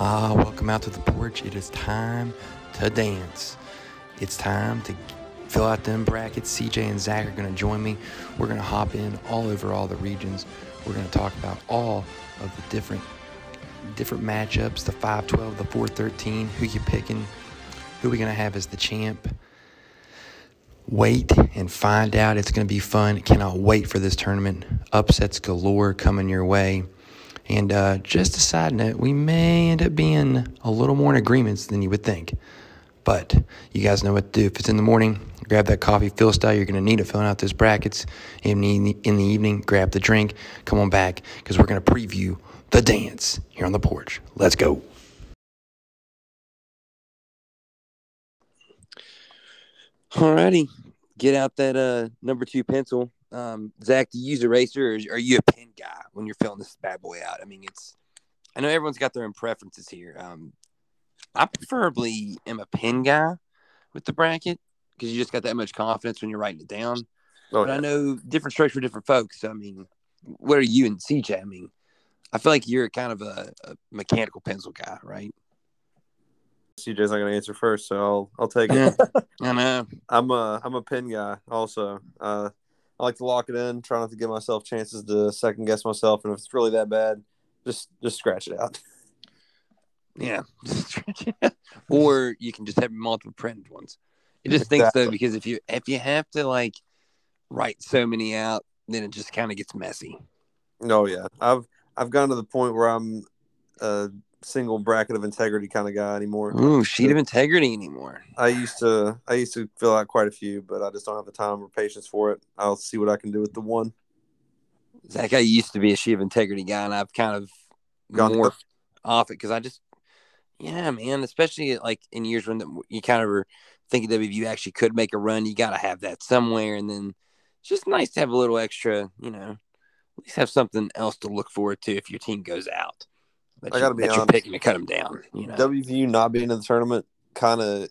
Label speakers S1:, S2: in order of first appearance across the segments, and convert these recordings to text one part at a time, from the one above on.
S1: Ah, welcome out to the porch. It is time to dance. It's time to fill out them brackets. CJ and Zach are going to join me. We're going to hop in all over all the regions. We're going to talk about all of the different different matchups, the 512, the 413, who you picking, who we going to have as the champ. Wait and find out. It's going to be fun. Cannot wait for this tournament. Upsets galore coming your way. And uh, just a side note, we may end up being a little more in agreements than you would think. But you guys know what to do. If it's in the morning, grab that coffee, Phil style. You're going to need it filling out those brackets. In the, in the evening, grab the drink. Come on back because we're going to preview the dance here on the porch. Let's go. Alrighty, get out that uh number two pencil. Um, Zach, do you use eraser or are you a pen guy when you're filling this bad boy out? I mean, it's I know everyone's got their own preferences here. Um, I preferably am a pen guy with the bracket because you just got that much confidence when you're writing it down.
S2: Oh,
S1: but I know different strokes for different folks. I mean, what are you and CJ? I mean, I feel like you're kind of a, a mechanical pencil guy, right?
S2: CJ's not going to answer first, so I'll I'll take it.
S1: I know.
S2: I'm a I'm a pen guy also. Uh, I like to lock it in, try not to give myself chances to second guess myself, and if it's really that bad, just just scratch it out.
S1: Yeah. or you can just have multiple printed ones. It just thinks though because if you if you have to like write so many out, then it just kind of gets messy.
S2: Oh yeah, I've I've gone to the point where I'm a single bracket of integrity kind of guy anymore.
S1: Ooh, sheet of integrity anymore.
S2: I used to I used to fill out quite a few, but I just don't have the time or patience for it. I'll see what I can do with the one.
S1: Zach, I used to be a sheet of integrity guy, and I've kind of
S2: Gone
S1: more off it because I just, yeah, man. Especially like in years when the, you kind of were thinking that if you actually could make a run, you got to have that somewhere, and then it's just nice to have a little extra, you know, at least have something else to look forward to if your team goes out. That,
S2: I gotta be
S1: that you're picking to cut them down. You know,
S2: WVU not being in the tournament kind of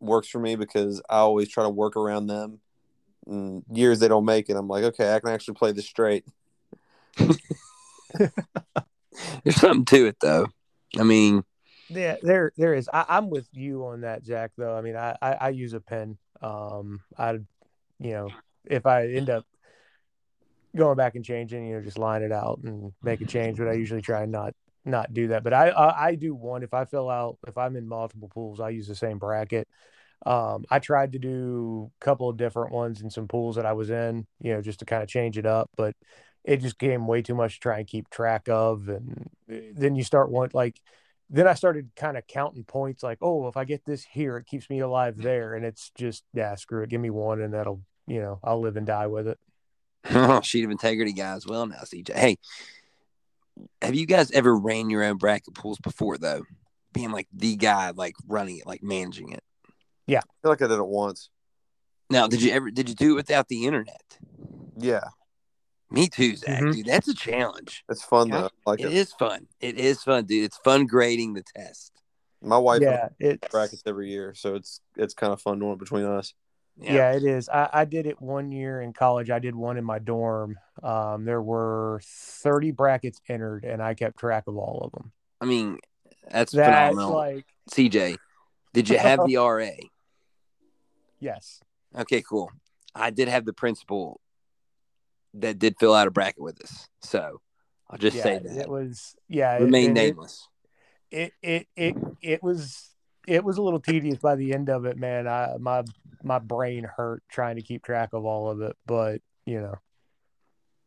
S2: works for me because I always try to work around them. And years they don't make it, I'm like, okay, I can actually play this straight.
S1: there's something to it though. I mean,
S3: Yeah, there there is. I, I'm with you on that, Jack. Though I mean, I, I I use a pen. Um, I, you know, if I end up going back and changing, you know, just line it out and make a change. But I usually try and not not do that. But I I, I do one if I fill out if I'm in multiple pools, I use the same bracket. Um, I tried to do a couple of different ones in some pools that I was in, you know, just to kind of change it up, but it just became way too much to try and keep track of. And eh, then you start one like then I started kind of counting points like, oh, if I get this here, it keeps me alive there. And it's just, yeah, screw it. Give me one and that'll, you know, I'll live and die with it.
S1: Oh, sheet of integrity guys. well now, CJ. Hey, have you guys ever ran your own bracket pools before though? Being like the guy, like running it, like managing it.
S2: Yeah, I feel like I did it once.
S1: Now, did you ever did you do it without the internet?
S2: Yeah,
S1: Me too, Zach.
S3: Mhm.
S1: Dude, that's a challenge.
S2: it's fun though. I like
S1: It
S2: it.
S1: is fun. It is fun, dude. It's fun grading the test.
S2: My wife
S3: yeah, it,
S2: brackets every year, so it's it's kind of fun doing it between us.
S3: Yeah. it is. I, I did it one year in college. I did one in my dorm. Um, there were 30 brackets entered and I kept track of all of them.
S1: I mean, that's
S3: That's
S1: phenomenal.
S3: like,
S1: CJ, did you have the RA?
S3: yes.
S1: Okay, cool. I did have the principal that did fill out a bracket with us. So I'll just
S3: yeah,
S1: say that.
S3: it was, yeah.
S1: Remain
S3: it-
S1: nameless.
S3: it it it it was it was a little tedious by the end of it, man. I my my brain hurt trying to keep track of all of it, but you know,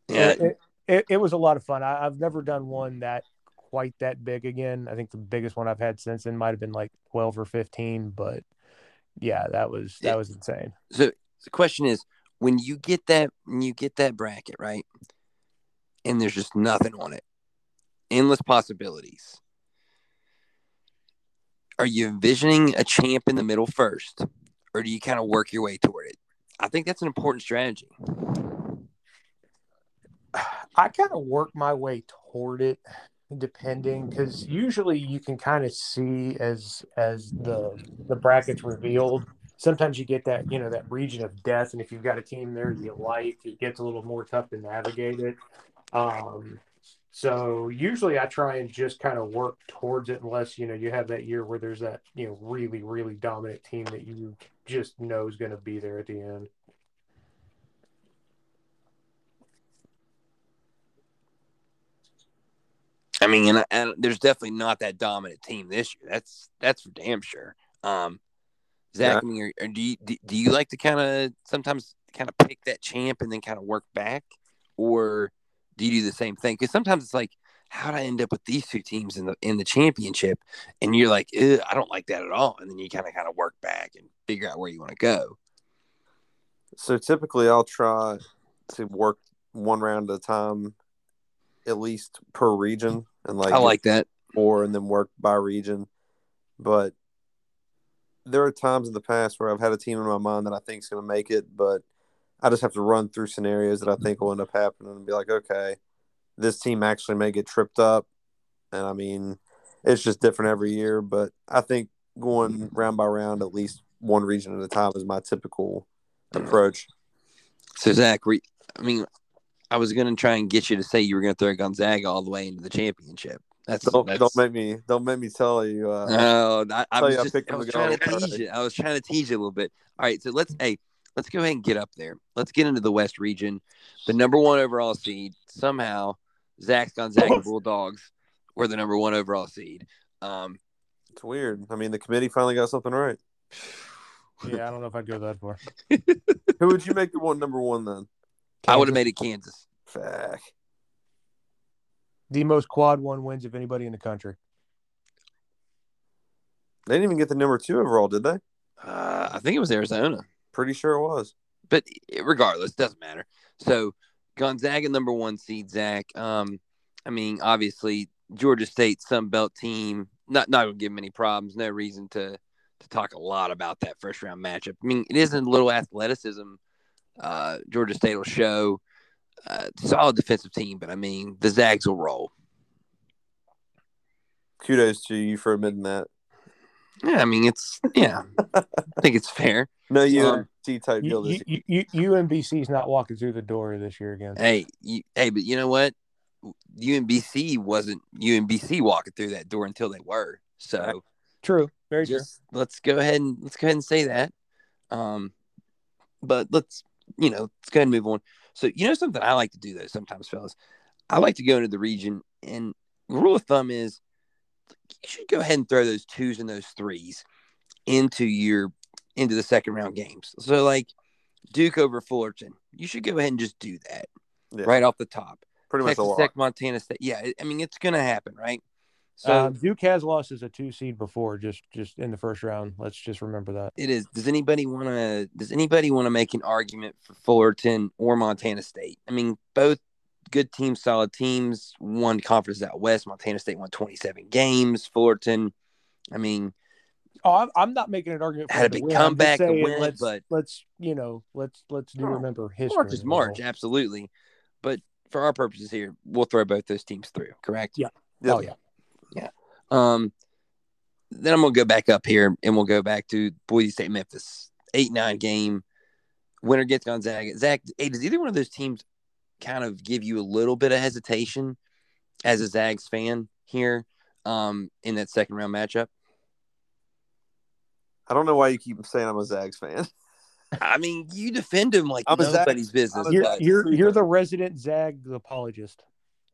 S1: Yeah.
S3: it, it, it, was a lot of fun. I, I've never done one that quite that big again. I think the biggest one I've had since then might have been like twelve or fifteen, but yeah, that was that was insane.
S1: So the question is, when you get that, when you get that bracket right, and there's just nothing on it, endless possibilities. Are you envisioning a champ in the middle first, or do you kind of work your way toward it? I think that's an important strategy.
S3: I kind of work my way toward it depending because usually you can kind of see as as the the brackets revealed sometimes you get that you know that region of death and if you've got a team there you like it gets a little more tough to navigate it um So usually I try and just kind of work towards it, unless you know you have that year where there's that you know really really dominant team that you just know is going to be there at the end.
S1: I mean, and, and there's definitely not that dominant team this year. That's that's for damn sure. Um, Zach,
S2: Yeah.
S1: I mean, are, are- do you do, do you like to kind of sometimes kind of pick that champ and then kind of work back, or do you do the same thing? Because sometimes it's like, how would I end up with these two teams in the in the championship? And you're like, I don't like that at all, and then you kind of kind of work back and figure out where you want to go.
S2: So typically, I'll try to work one round at a time, at least per region, and like
S1: I like that.
S2: four, and then work by region. But there are times in the past where I've had a team in my mind that I think is going to make it, but I just have to run through scenarios that I think will end up happening and be like, okay, this team actually may get tripped up, and I mean, it's just different every year. But I think going round by round, at least one region at a time, is my typical approach.
S1: So Zach, we, I mean, I was gonna try and get you to say you were gonna throw Gonzaga all the way into the championship. That's
S2: Don't
S1: that's,
S2: don't make me don't make me tell you. Uh,
S1: No, I, I
S2: tell
S1: was
S2: you
S1: just I was trying to tease you. I was trying to tease you a little bit. All right, so let's hey, let's go ahead and get up there. Let's get into the West region. The number one overall seed somehow Zach's Gonzaga Bulldogs were the number one overall seed. Um,
S2: it's weird. I mean, the committee finally got something right.
S3: Yeah, I don't know if I'd go that far.
S2: Who would you make the one number one then?
S1: I would have made it Kansas.
S2: Fuck.
S3: the most quad one wins of anybody in the country.
S2: They didn't even get the number two overall, did they?
S1: Uh, I think it was Arizona.
S2: Pretty sure it was.
S1: but regardless, doesn't matter. So Gonzaga number one seed, Zach. Um, I mean, obviously Georgia State Sun Belt team. Not not gonna give them any problems. No reason to to talk a lot about that first round matchup. I mean, it isn't a little athleticism. Uh, Georgia State will show uh, solid defensive team, but I mean the Zags will roll.
S2: Kudos to you for admitting that.
S1: Yeah, I mean it's yeah. I think it's fair.
S2: No, you
S1: Um,
S2: see type deal
S3: You,
S2: this
S3: you, you, you, UMBC's not walking through the door this year again.
S1: Hey, you, hey, but you know what? UMBC wasn't UMBC walking through that door until they were. So
S3: True, very true.
S1: let's go ahead and let's go ahead and say that. Um, but let's you know let's go ahead and move on. So you know something I like to do though sometimes, fellas. I like to go into the region, and rule of thumb is you should go ahead and throw those twos and those threes into your into the second round games. So like Duke over Fullerton, you should go ahead and just do that
S2: Yeah.
S1: right off the top.
S2: Pretty much a
S1: Texas
S2: lot.
S1: Tech, Montana State. Yeah, I mean it's gonna happen, right? So
S3: um, Duke has lost as a two seed before, just just in the first round. Let's just remember that.
S1: it is. Does anybody want to? Does anybody want to make an argument for Fullerton or Montana State? I mean, both good teams, solid teams. Won conference out west. Montana State won 27 games. Fullerton, I mean,
S3: Oh, I'm, not making an argument. for
S1: Had a
S3: to
S1: big
S3: win.
S1: Comeback to win,
S3: let's,
S1: but-
S3: let's you know let's let's do
S1: Oh,
S3: remember history.
S1: March is March,
S3: well.
S1: absolutely. But for our purposes here, we'll throw both those teams through. Correct?
S3: Yeah. Oh yeah.
S1: Um, then I'm gonna go back up here and we'll go back to Boise State Memphis eight nine game. Winner gets Gonzaga. Zach, hey, does either one of those teams kind of give you a little bit of hesitation as a Zags fan here um, in that second round matchup?
S2: I don't know why you keep saying I'm a Zags fan.
S1: I mean, you defend him like
S2: I'm a Zags-
S1: nobody's business.
S3: You're
S1: but-
S3: you're you're the resident Zag apologist.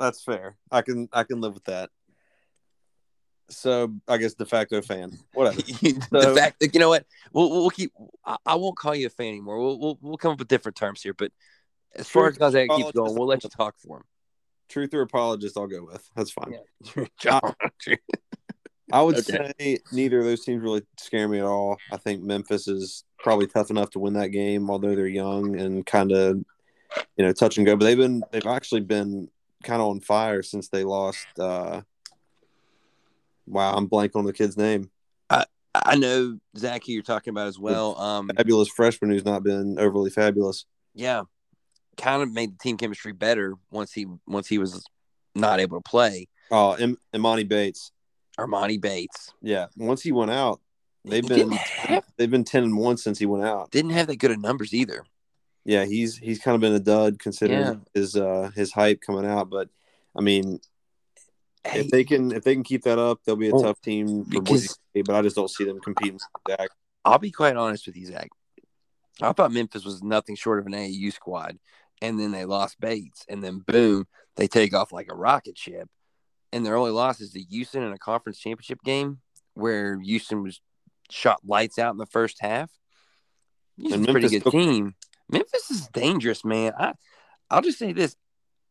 S2: That's fair. I can I can live with that. So I guess de facto fan. Whatever.
S1: the
S2: So-
S1: fact that you know what, we'll we'll keep. I, I won't call you a fan anymore. We'll we'll, we'll come up with different terms here. But as far as Gonzaga keeps going, we'll let you talk for him.
S2: Truth or apologist, I'll go with. That's fine.
S1: John.
S2: I would
S1: Okay.
S2: say neither of those teams really scare me at all. I think Memphis is probably tough enough to win that game, although they're young and kind of, you know, touch and go. But they've been they've actually been kind of on fire since they lost. uh Wow, I'm blank on the kid's name.
S1: I I know Zach, you're talking about as well. Um,
S2: Fabulous freshman who's not been overly fabulous.
S1: yeah, kind of made the team chemistry better once he once he was not able to play.
S2: Oh, Im- Emoni Bates.
S1: Armani Bates
S2: Yeah, once he went out, they've
S1: He
S2: been
S1: have,
S2: they've been ten and one since he went out.
S1: didn't have that good of numbers either.
S2: Yeah, he's he's kind of been a dud considering
S1: Yeah.
S2: his uh his hype coming out. But I mean,
S1: Hey,
S2: if they can if they can keep that up, they'll be a
S1: Well,
S2: tough team for
S1: because-
S2: Boise. But I just don't see them competing. with Zach.
S1: I'll be quite honest with you, Zach. I thought Memphis was nothing short of an AAU squad, and then they lost Bates, and then boom, they take off like a rocket ship. And their only loss is to Houston in a conference championship game where Houston was shot lights out in the first half. Houston's a pretty good team. Memphis is dangerous, man. I I'll just say this.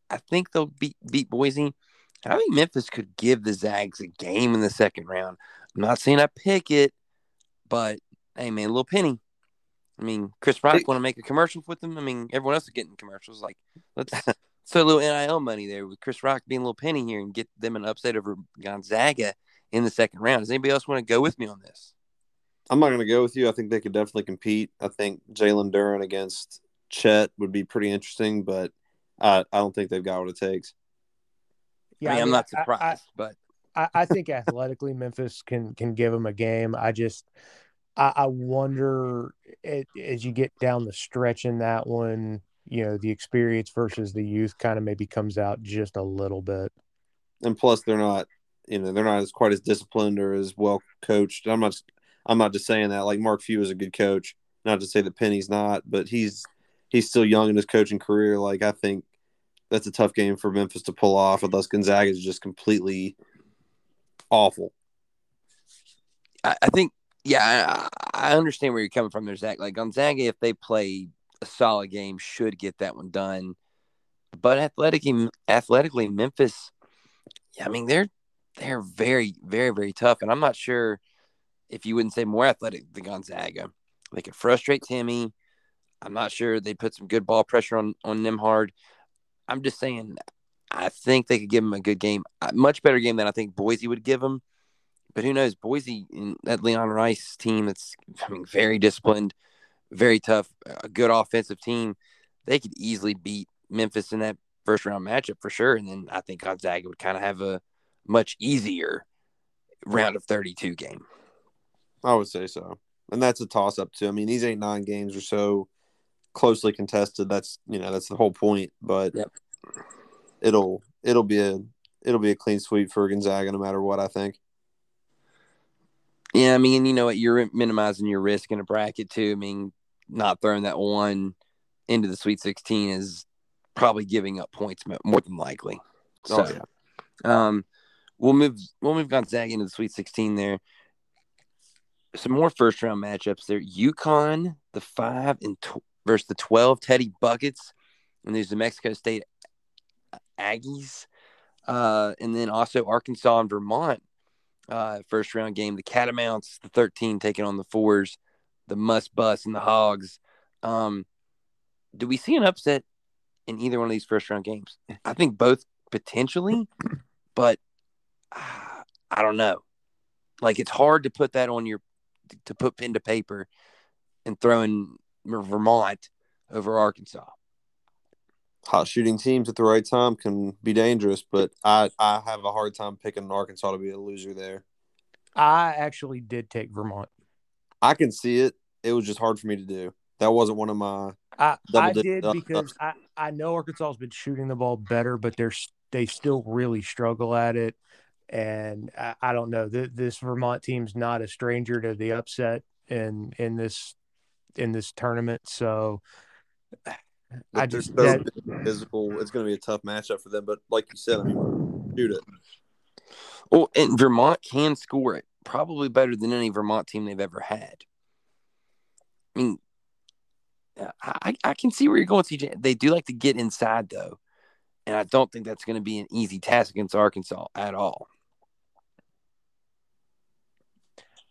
S1: I think they'll beat beat Boise. I think Memphis could give the Zags a game in the second round. I'm not saying I pick it, but hey, man, little penny. I mean, Chris Rock
S2: Hey.
S1: want to make a commercial with them. I mean, everyone else is getting commercials. Like, let's throw a little NIL money there with Chris Rock being a little penny here and get them an upset over Gonzaga in the second round. Does anybody else want to go with me on this?
S2: I'm not going to go with you. I think they could definitely compete. I think Jalen Duren against Chet would be pretty interesting, but I, I don't think they've got what it takes.
S3: Yeah,
S1: I mean, I'm
S3: mean,
S1: not
S3: I- I-
S1: surprised, but
S3: I, I think athletically Memphis can can give them a game. I just I, I wonder it, as you get down the stretch in that one, you know, the experience versus the youth kind of maybe comes out just a little bit.
S2: And plus, they're not, you know, they're not as quite as disciplined or as well coached. I'm not, I'm not just saying that. Like Mark Few is a good coach. Not to say that Penny's not, but he's he's still young in his coaching career. Like I think that's a tough game for Memphis to pull off, unless Gonzaga is just completely awful.
S1: I, I think, yeah, I, I understand where you're coming from there, Zach. Like Gonzaga, if they play a solid game, should get that one done. But athletically, athletically, Memphis, yeah, I mean they're they're very, very, very tough, and I'm not sure if you wouldn't say more athletic than Gonzaga. They could frustrate Timme. I'm not sure they put some good ball pressure on on Nembhard. I'm just saying, I think they could give him a good game, a much better game than I think Boise would give him. But who knows? Boise that Leon Rice team that's I mean very disciplined, very tough, a good offensive team. They could easily beat Memphis in that first round matchup for sure. And then I think Gonzaga would kind of have a much easier round of 32 game.
S2: I would say so, and that's a toss up too. I mean, these eight nine games are so closely contested. That's you know that's the whole point. But
S1: Yep.
S2: it'll it'll be a it'll be a clean sweep for Gonzaga no matter what. I think.
S1: Yeah, I mean, you know what? You're minimizing your risk in a bracket too. I mean, not throwing that one into the Sweet 16 is probably giving up points more than likely. So,
S2: Oh, yeah.
S1: um, we'll move we'll move Gonzaga into the Sweet 16 there. Some more first round matchups there. UConn, the five and tw- versus the 12 Teddy Buckets, and there's the Mexico State Aggies, uh, and then also Arkansas and Vermont uh, first round game. The Catamounts, the 13 taking on the fours, the Muss Bus and the Hogs. Um, do we see an upset in either one of these first round games? I think both potentially, but uh, I don't know. Like it's hard to put that on your to put pen to paper and throw in Vermont over Arkansas.
S2: Hot shooting teams at the right time can be dangerous, but I, I have a hard time picking Arkansas to be a loser there.
S3: I actually did take Vermont.
S2: I can see it. It was just hard for me to do. That wasn't one of my.
S3: I, I did because I, I know Arkansas has been shooting the ball better, but they're they still really struggle at it. And I, I don't know. Th- This Vermont team's not a stranger to the upset in in this in this tournament. So I just
S2: so
S3: that,
S2: physical. It's going to be a tough matchup for them. But like you said, I mean, shoot it.
S1: Oh, and Vermont can score it probably better than any Vermont team they've ever had. I mean, I, I can see where you're going, CJ. They do like to get inside, though. And I don't think that's going to be an easy task against Arkansas at all.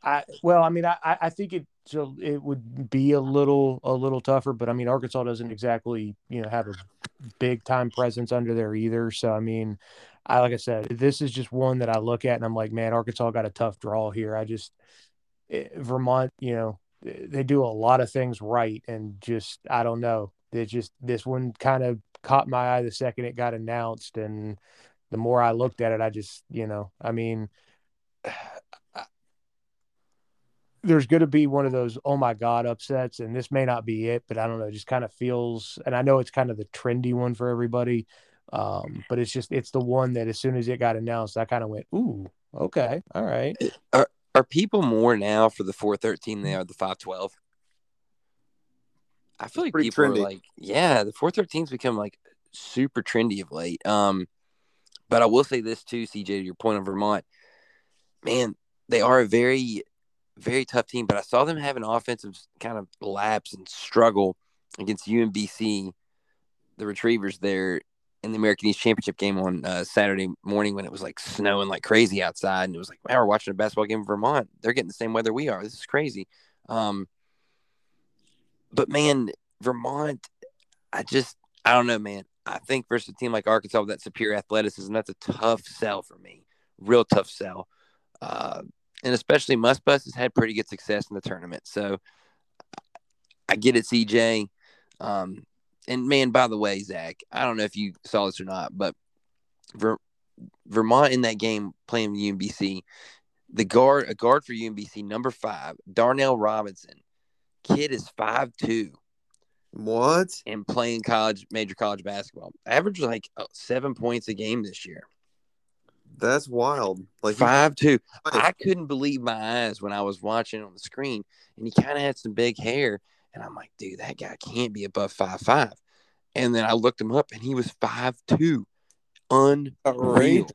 S3: I well, I mean, I I I think it so it would be a little a little tougher, but I mean, Arkansas doesn't exactly you know have a big time presence under there either. So I mean, I like I said, this is just one that I look at and I'm like, man, Arkansas got a tough draw here. I just eh, Vermont, you know, eh, they do a lot of things right, and just I don't know, they just this one kind of caught my eye the second it got announced, and the more I looked at it, I just you know, I mean there's going to be one of those oh my god upsets and this may not be it but i don't know it just kind of feels and i know it's kind of the trendy one for everybody Um, but it's just it's the one that as soon as it got announced, I kind of went, "Ooh, okay, all right."
S1: Are are people more now for the four thirteen than they are the five twelve? I feel like people
S2: trendy.
S1: are like, yeah, the four thirteen's become like super trendy of late. Um, but I will say this too, CJ, to your point on Vermont, man, they are a very, very tough team. But I saw them have an offensive kind of lapse and struggle against UMBC, the Retrievers there in the America East Championship game on uh, Saturday morning when it was like snowing like crazy outside, and it was like, man, we're watching a basketball game in Vermont. They're getting the same weather we are. This is crazy. Um, but man, Vermont, I just, I don't know, man. I think versus a team like Arkansas with that superior athleticism, that's a tough sell for me. Real tough sell. Uh, and especially Muss Bus has had pretty good success in the tournament. So I get it, CJ. Um, and man, by the way, Zach, I don't know if you saw this or not, but Ver- Vermont in that game playing UMBC, the guard, a guard for UMBC, number five, Darnell Robinson, kid is five two
S2: What?
S1: and playing college major college basketball. Averaged like uh, seven points a game this year.
S2: That's wild. Like
S1: Five two. I couldn't believe my eyes when I was watching on the screen, and he kind of had some big hair, and I'm like, dude, that guy can't be above five five. And then I looked him up, and he was five two. Unreal.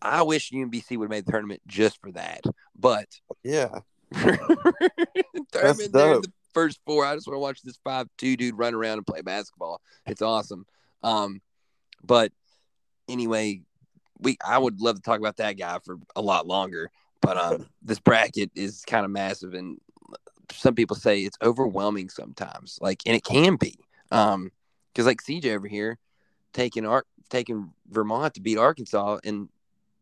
S1: I wish UMBC would have made the tournament just for that, but
S2: yeah.
S1: throw
S2: That's
S1: him in there in the first four. I just want to watch this five two dude run around and play basketball. It's awesome. Um, but anyway, we I would love to talk about that guy for a lot longer. But um, this bracket is kind of massive, and some people say it's overwhelming sometimes. Like, and it can be. Um, because like CJ over here taking Ar- taking Vermont to beat Arkansas, and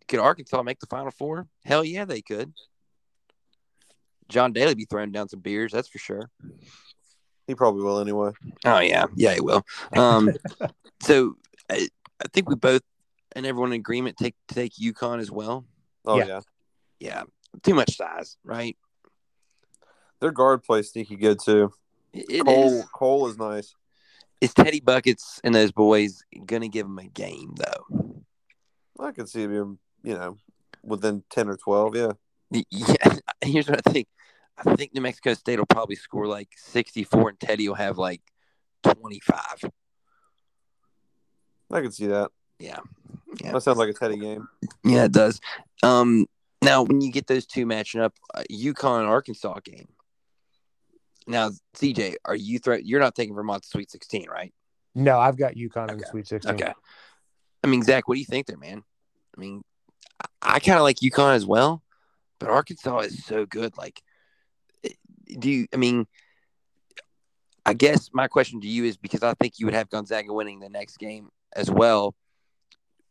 S1: could Arkansas make the Final Four? Hell yeah, they could. John Daly be throwing down some beers, that's for sure.
S2: He probably will anyway.
S1: Oh yeah, yeah, he will. Um, so I, I think we both and everyone in agreement take take UConn as well.
S2: Oh
S3: Yeah.
S2: yeah.
S1: Yeah, too much size, right?
S2: Their guard play sneaky good too.
S1: It- it
S2: Cole
S1: is.
S2: Cole is nice.
S1: Is Teddy buckets and those boys gonna give them a game though?
S2: I could see him, you know, within ten or twelve. Yeah.
S1: Yeah. Here's what I think. I think New Mexico State will probably score like 64, and Teddy will have like 25.
S2: I could see that.
S1: Yeah. Yeah.
S2: That sounds like a Teddy game.
S1: Yeah, it does. Um, now, when you get those two matching up, uh, UConn Arkansas game. Now, CJ, are you threat? You're not taking Vermont to Sweet 16, right?
S3: No, I've got UConn in the Sweet 16.
S1: Okay. I mean, Zach, what do you think there, man? I mean, I, I kind of like UConn as well, but Arkansas is so good. Like, eh, do you? I mean, I guess my question to you is because I think you would have Gonzaga winning the next game as well.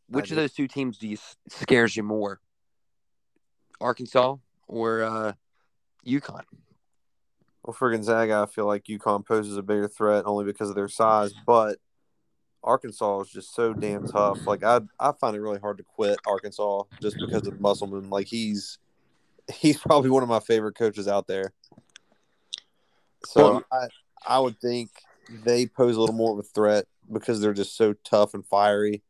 S1: Which of those two teams do you scares you more? Arkansas or uh, UConn?
S2: Well, for Gonzaga, I feel like UConn poses a bigger threat only because of their size, but Arkansas is just so damn tough. Like I, I find it really hard to quit Arkansas just because of Musselman. Like he's, he's probably one of my favorite coaches out there. So
S1: Well-
S2: I, I would think they pose a little more of a threat because they're just so tough and fiery.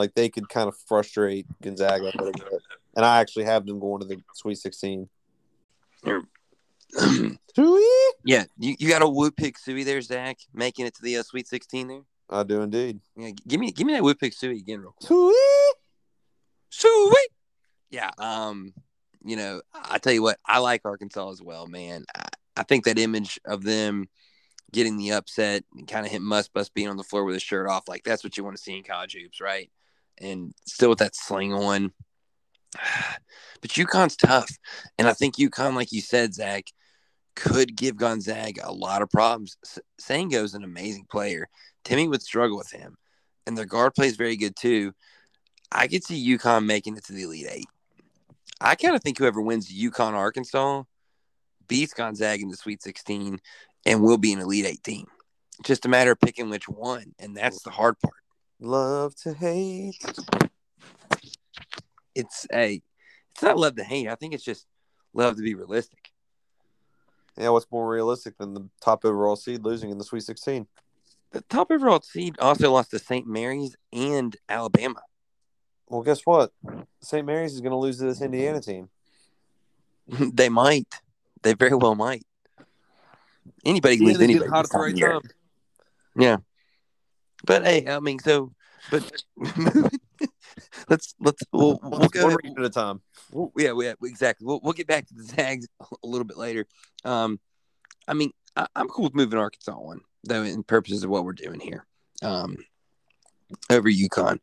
S2: Like they could kind of frustrate Gonzaga a little bit. And I actually have them going to the Sweet 16. Sweet.
S1: yeah, you, you got a whoop Pig Sooie there, Zach, making it to the uh, Sweet 16 there.
S2: I do indeed.
S1: Yeah, give me give me that whoop Pig Sooie again, real quick.
S2: Sweet.
S1: Sweet. Yeah. Um, you know, I tell you what, I like Arkansas as well, man. I, I think that image of them getting the upset and kind of hit must bust being on the floor with his shirt off, like that's what you want to see in college hoops, right? And still with that sling on. But UConn's tough. And I think UConn, like you said, Zach, could give Gonzaga a lot of problems. Sanogo's an amazing player. Timme would struggle with him. And their guard play is very good too. I could see UConn making it to the Elite Eight. I kind of think whoever wins UConn Arkansas beats Gonzaga in the Sweet 16 and will be an Elite Eight team. Just a matter of picking which one, and that's the hard part.
S2: Love to hate.
S1: It's a, it's not love to hate. I think it's just love to be realistic.
S2: Yeah, what's more realistic than the top overall seed losing in the Sweet 16?
S1: The top overall seed also lost to St. Mary's and Alabama.
S2: Well, guess what? St. Mary's is going to lose to this Indiana team.
S1: they might. They very well might. Anybody can
S2: Yeah,
S1: lose anybody.
S2: hot at the right time.
S1: Yeah. But hey, I mean, so, but let's let's we'll, we'll go.
S2: One
S1: ahead-
S2: at a time.
S1: We'll, yeah, we, exactly. We'll, we'll get back to the Zags a little bit later. Um, I mean, I, I'm cool with moving Arkansas on, though, in purposes of what we're doing here. Um, over UConn.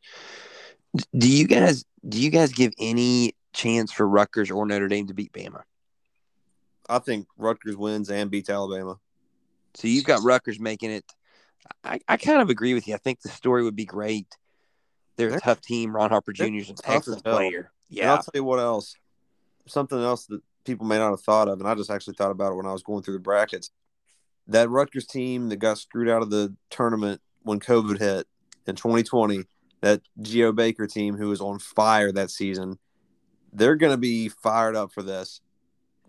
S1: Do you guys do you guys give any chance for Rutgers or Notre Dame to beat Bama?
S2: I think Rutgers wins and beats Alabama.
S1: So you've got Rutgers making it. I, I kind of agree with you. I think the story would be great. They're a
S2: They're-
S1: tough team. Ron Harper Jr. is an
S2: tough as
S1: excellent
S2: hell.
S1: player.
S2: And I'll tell you what else. Something else that people may not have thought of, and I just actually thought about it when I was going through the brackets. That Rutgers team that got screwed out of the tournament when COVID hit in 2020, that Geo Baker team who was on fire that season, they're going to be fired up for this.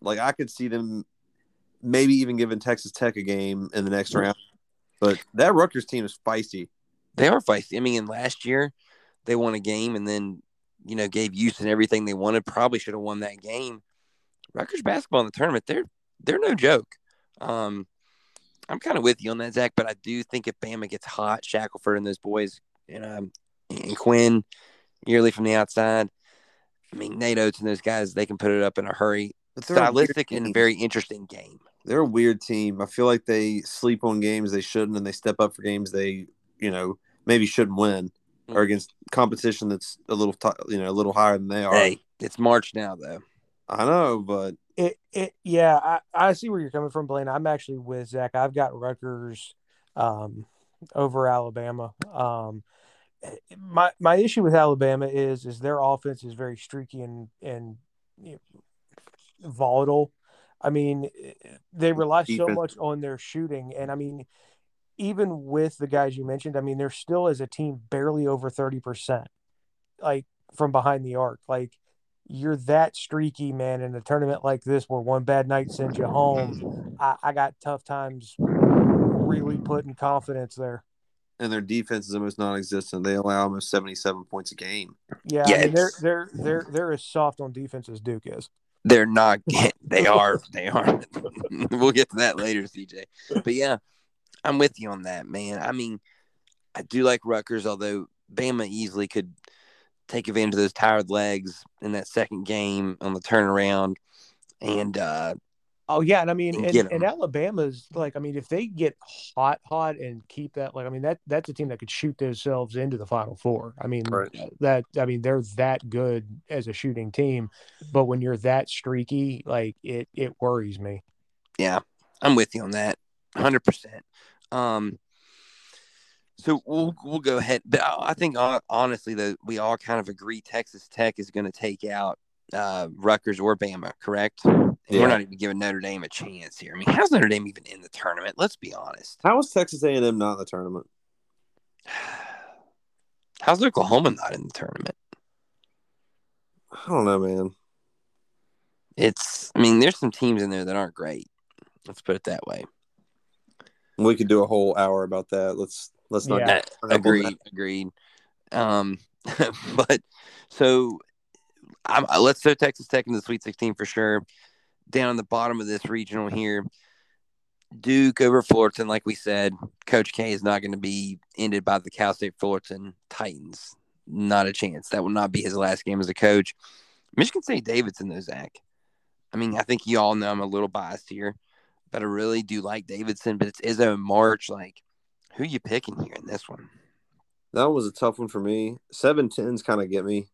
S2: Like I could see them maybe even giving Texas Tech a game in the next round. But that Rutgers team is feisty.
S1: They are feisty. I mean, in last year, they won a game and then, you know, gave Houston everything they wanted. Probably should have won that game. Rutgers basketball in the tournament, they're they're no joke. Um, I'm kind of with you on that, Zach, but I do think if Bama gets hot, Shackelford and those boys, and um, and Quinn, yearly from the outside. I mean, Nate Oats and those guys, they can put it up in a hurry.
S2: But they're a
S1: Stylistic and very interesting game.
S2: They're a weird team. I feel like they sleep on games they shouldn't, and they step up for games they, you know, maybe shouldn't win, or against competition that's a little, t- you know, a little higher than they are.
S1: Hey, it's March now, though.
S2: I know, but
S3: It it yeah, I, I see where you're coming from, Blaine. I'm actually with Zach. I've got Rutgers um, over Alabama. Um, my my issue with Alabama is is their offense is very streaky and and you know, volatile. I mean, they rely so much on their shooting, and I mean, even with the guys you mentioned, I mean, they're still as a team barely over thirty percent, like from behind the arc. Like you're that streaky, man, in a tournament like this where one bad night sends you home. I, I got tough times really putting confidence there.
S2: and their defense is almost non-existent. They allow almost seventy-seven points a game.
S3: Yeah,
S1: Yeah,
S3: I mean, they're they're they're they're as soft on defense as Duke is.
S1: They're not. They are. They are. we'll get to that later, CJ. But yeah, I'm with you on that, man. I mean, I do like Rutgers, although Bama easily could take advantage of those tired legs in that second game on the turnaround. And uh,
S3: Oh yeah, and I mean,
S1: And
S3: and, and Alabama's like, I mean, if they get hot, hot, and keep that, like, I mean, that that's a team that could shoot themselves into the Final Four. I mean,
S2: Right.
S3: that I mean, they're that good as a shooting team, but when you're that streaky, like, it it worries me.
S1: yeah, I'm with you on that, hundred percent. Um, so we'll we'll go ahead, but I I think honestly though we all kind of agree Texas Tech is going to take out uh, Rutgers or Bama, correct? And
S2: Yeah.
S1: We're not even giving Notre Dame a chance here. I mean, how's Notre Dame even in the tournament? Let's be honest.
S2: How is Texas A&M not in the tournament?
S1: How's Oklahoma not in the tournament?
S2: I don't know, man.
S1: It's, I mean, there's some teams in there that aren't great. Let's put it that way.
S2: We could do a whole hour about that. Let's let's not.
S3: Yeah.
S2: get hung
S1: agreed,
S2: that.
S1: agreed. Um, but so I'm, uh, let's throw Texas Tech in the Sweet 16 for sure. Down the bottom of this regional here, Duke over Fullerton, like we said, Coach K is not going to be ended by the Cal State Fullerton Titans. Not a chance. That will not be his last game as a coach. Michigan State Davidson, though, Zach. I mean, I think you all know I'm a little biased here, but I really do like Davidson. But it's Izzo and March. Like, who you picking here in this one?
S2: That was a tough one for me. Seven tens kind of get me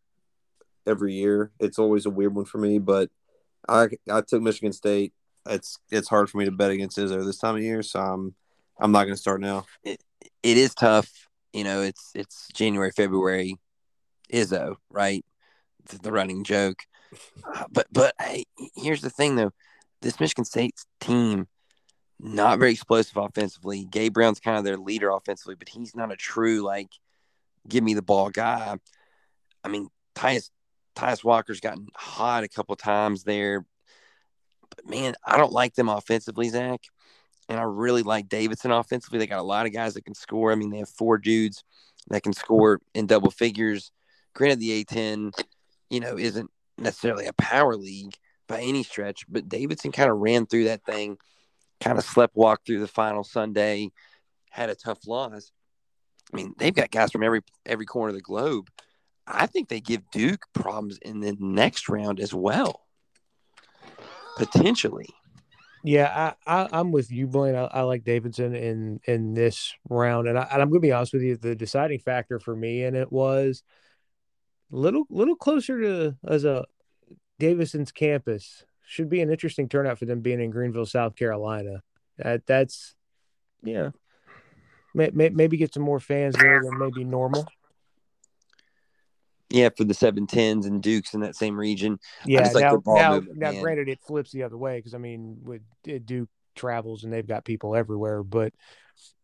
S2: every year. It's always a weird one for me, but I I took Michigan State. It's it's hard for me to bet against Izzo this time of year, so I'm I'm not going to start now.
S1: It, it is tough. You know, it's it's January, February, Izzo, right? The running joke. Uh, but but hey, here's the thing though, this Michigan State team, not very explosive offensively. Gabe Brown's kind of their leader offensively, but he's not a true like give me the ball guy. I mean, Tyus Tyus Walker's gotten hot a couple times there, but man, I don't like them offensively, Zach. and I really like Davidson offensively. They got a lot of guys that can score. I mean, they have four dudes that can score in double figures. Granted, the A10, you know, isn't necessarily a power league by any stretch, but Davidson kind of ran through that thing, kind of slept walk through the final Sunday, had a tough loss. I mean, they've got guys from every every corner of the globe. I think they give Duke problems in the next round as well, potentially.
S3: Yeah, I, I am with you, Blaine. I, I, like Davidson in in this round, and, I, I'm going to be honest with you. The deciding factor for me and it was little little closer to as a Davidson's campus. Should be an interesting turnout for them being in Greenville, South Carolina. That that's yeah, may, may, maybe get some more fans there than maybe normal.
S1: Yeah, for the seven tens and Dukes in that same region.
S3: Yeah, like now, now, now granted, it flips the other way because I mean, with eh, Duke travels and they've got people everywhere, but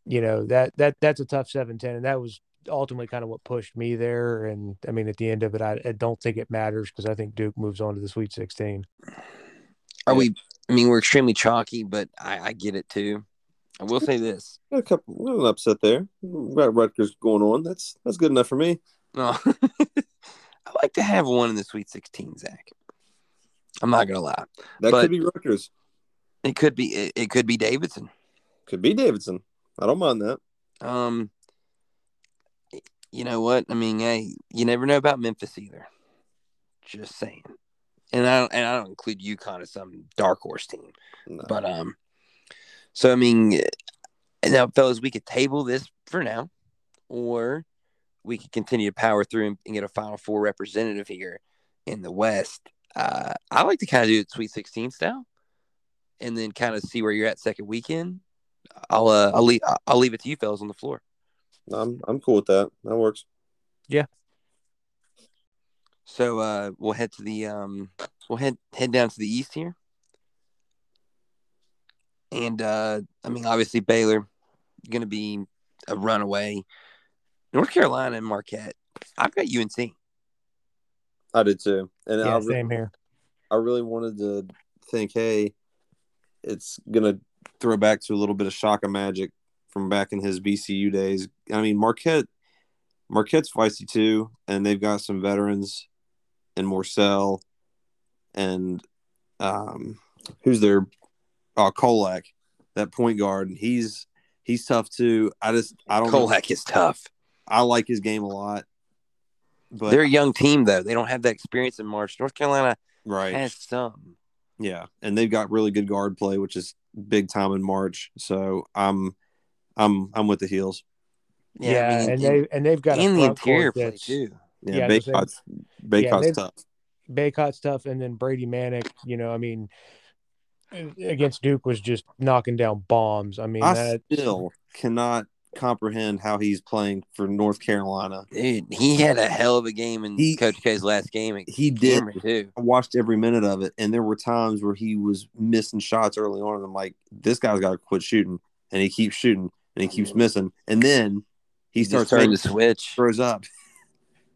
S3: you know that that that's a tough seven ten, and that was ultimately kind of what pushed me there. And I mean, at the end of it, I, I don't think it matters because I think Duke moves on to the Sweet Sixteen.
S1: Are we? I mean, we're extremely chalky, but I, I get it too. I will say this:
S2: a couple, an upset there. We've got Rutgers going on. That's that's good enough for me.
S1: No, oh. I like to have one in the Sweet Sixteen, Zach. I'm not gonna lie.
S2: That but could be Rutgers.
S1: It could be. It, it, could be Davidson.
S2: Could be Davidson. I don't mind that.
S1: Um, you know what? I mean, hey, you never know about Memphis either. Just saying. And I don't, and I don't include UConn as some dark horse team. No. But um, so I mean, now fellas, we could table this for now, or we could continue to power through and, and get a Final Four representative here in the West. Uh, I like to kind of do it Sweet 16 style, and then kind of see where you're at second weekend. I'll uh, I'll leave I'll leave it to you fellas on the floor.
S2: I'm I'm cool with that. That works.
S3: Yeah.
S1: So uh, we'll head to the um, we'll head head down to the east here, and uh, I mean obviously Baylor going to be a runaway. North Carolina and Marquette. I've got UNC.
S2: I did too, and
S3: yeah, I really, same here.
S2: I really wanted to think, hey, it's gonna throw back to a little bit of Shaka magic from back in his VCU days. I mean, Marquette, Marquette's feisty too, and they've got some veterans and Morsell and um, who's their uh, Kolek, that point guard. He's he's tough too. I just I don't.
S1: Kolek know. is tough.
S2: I like his game a lot.
S1: But they're a young team though. They don't have that experience in March. North Carolina
S2: right
S1: has some.
S2: Yeah, and they've got really good guard play, which is big time in March. So I'm I'm I'm with the heels.
S3: Yeah, yeah I mean, and they and they've got
S1: in the interior play too.
S2: Yeah, yeah Bacot's, Bacot's yeah, tough.
S3: Bacot's tough, and then Brady Manek. You know, I mean, against Duke was just knocking down bombs. I mean,
S2: I
S3: that,
S2: still cannot comprehend how he's playing for North Carolina.
S1: Dude, he had a hell of a game in he, Coach K's last game.
S2: he did too. I watched every minute of it, and there were times where he was missing shots early on, and I'm like, this guy's got to quit shooting, and he keeps shooting and he keeps missing, and then he starts
S1: starting to switch,
S2: throws up.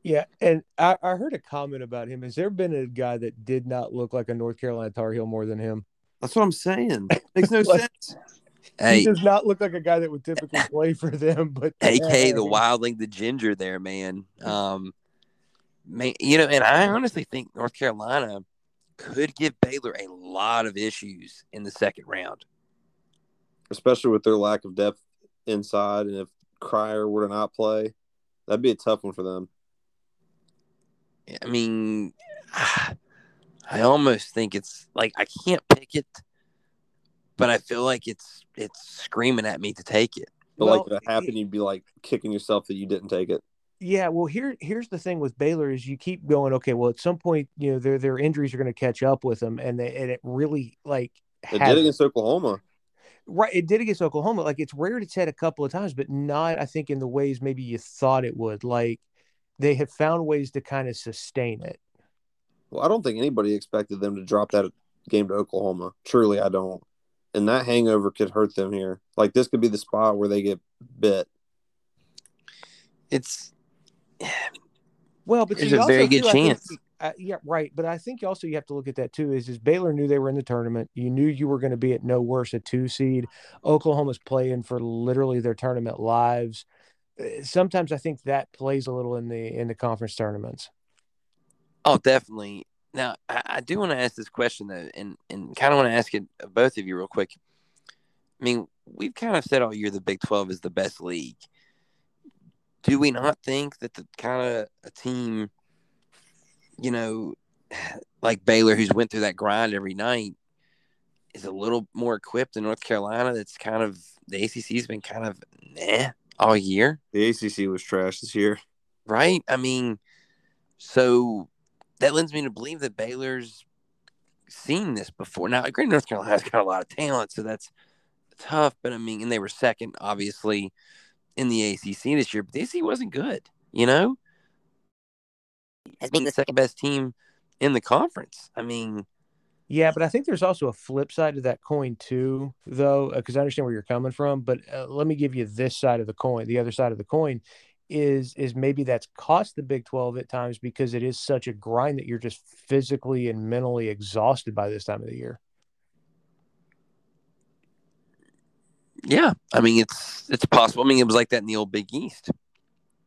S3: Yeah, and I, I heard a comment about him. Has there been a guy that did not look like a North Carolina Tar Heel more than him?
S2: That's what I'm saying. Makes no like, sense.
S3: Hey, he does not look like a guy that would typically play for them. But
S1: AK the wildling, the ginger there, man. Um, man, you know, and I honestly think North Carolina could give Baylor a lot of issues in the second round
S2: especially with their lack of depth inside. And if Cryer were to not play, that'd be a tough one for them.
S1: I mean, I almost think it's like I can't pick it, but I feel like it's it's screaming at me to take it.
S2: But well, like if it happened, you'd be like kicking yourself that you didn't take it.
S3: Yeah, well, here here's the thing with Baylor is you keep going. Okay, well, at some point, you know, their their injuries are going to catch up with them, and they, and it really like
S2: it did against Oklahoma.
S3: Right, it did against Oklahoma. Like it's reared its head a couple of times, but not, I think, in the ways maybe you thought it would. Like they have found ways to kind of sustain it.
S2: Well, I don't think anybody expected them to drop that game to Oklahoma. Truly, I don't. And that hangover could hurt them here. Like this could be the spot where they get bit.
S1: It's
S3: well, but
S1: there's a very good chance.
S3: Uh, yeah, right. But I think also you have to look at that too. Is is Baylor knew they were in the tournament. You knew you were going to be at no worse a two seed. Oklahoma's playing for literally their tournament lives. Uh, sometimes I think that plays a little in the in the conference tournaments.
S1: Oh, definitely. Now I, I do want to ask this question though, and and kind of want to ask it of both of you real quick. I mean, we've kind of said all year the Big Twelve is the best league. Do we not think that the kind of a team you know, like Baylor, who's went through that grind every night, is a little more equipped than North Carolina. That's kind of the ACC's been kind of nah all year.
S2: The ACC was trash this year,
S1: right? I mean, so that lends me to believe that Baylor's seen this before. Now, Great North Carolina's got a lot of talent, so that's tough. But I mean, and they were second, obviously, in the ACC this year, but the ACC wasn't good, you know as being the second best team in the conference. I mean,
S3: yeah, but I think there's also a flip side to that coin too, though, because uh, I understand where you're coming from. But uh, let me give you this side of the coin. The other side of the coin is is maybe that's cost the Big Twelve at times because it is such a grind that you're just physically and mentally exhausted by this time of the year.
S1: Yeah, I mean it's it's possible. I mean it was like that in the old Big East.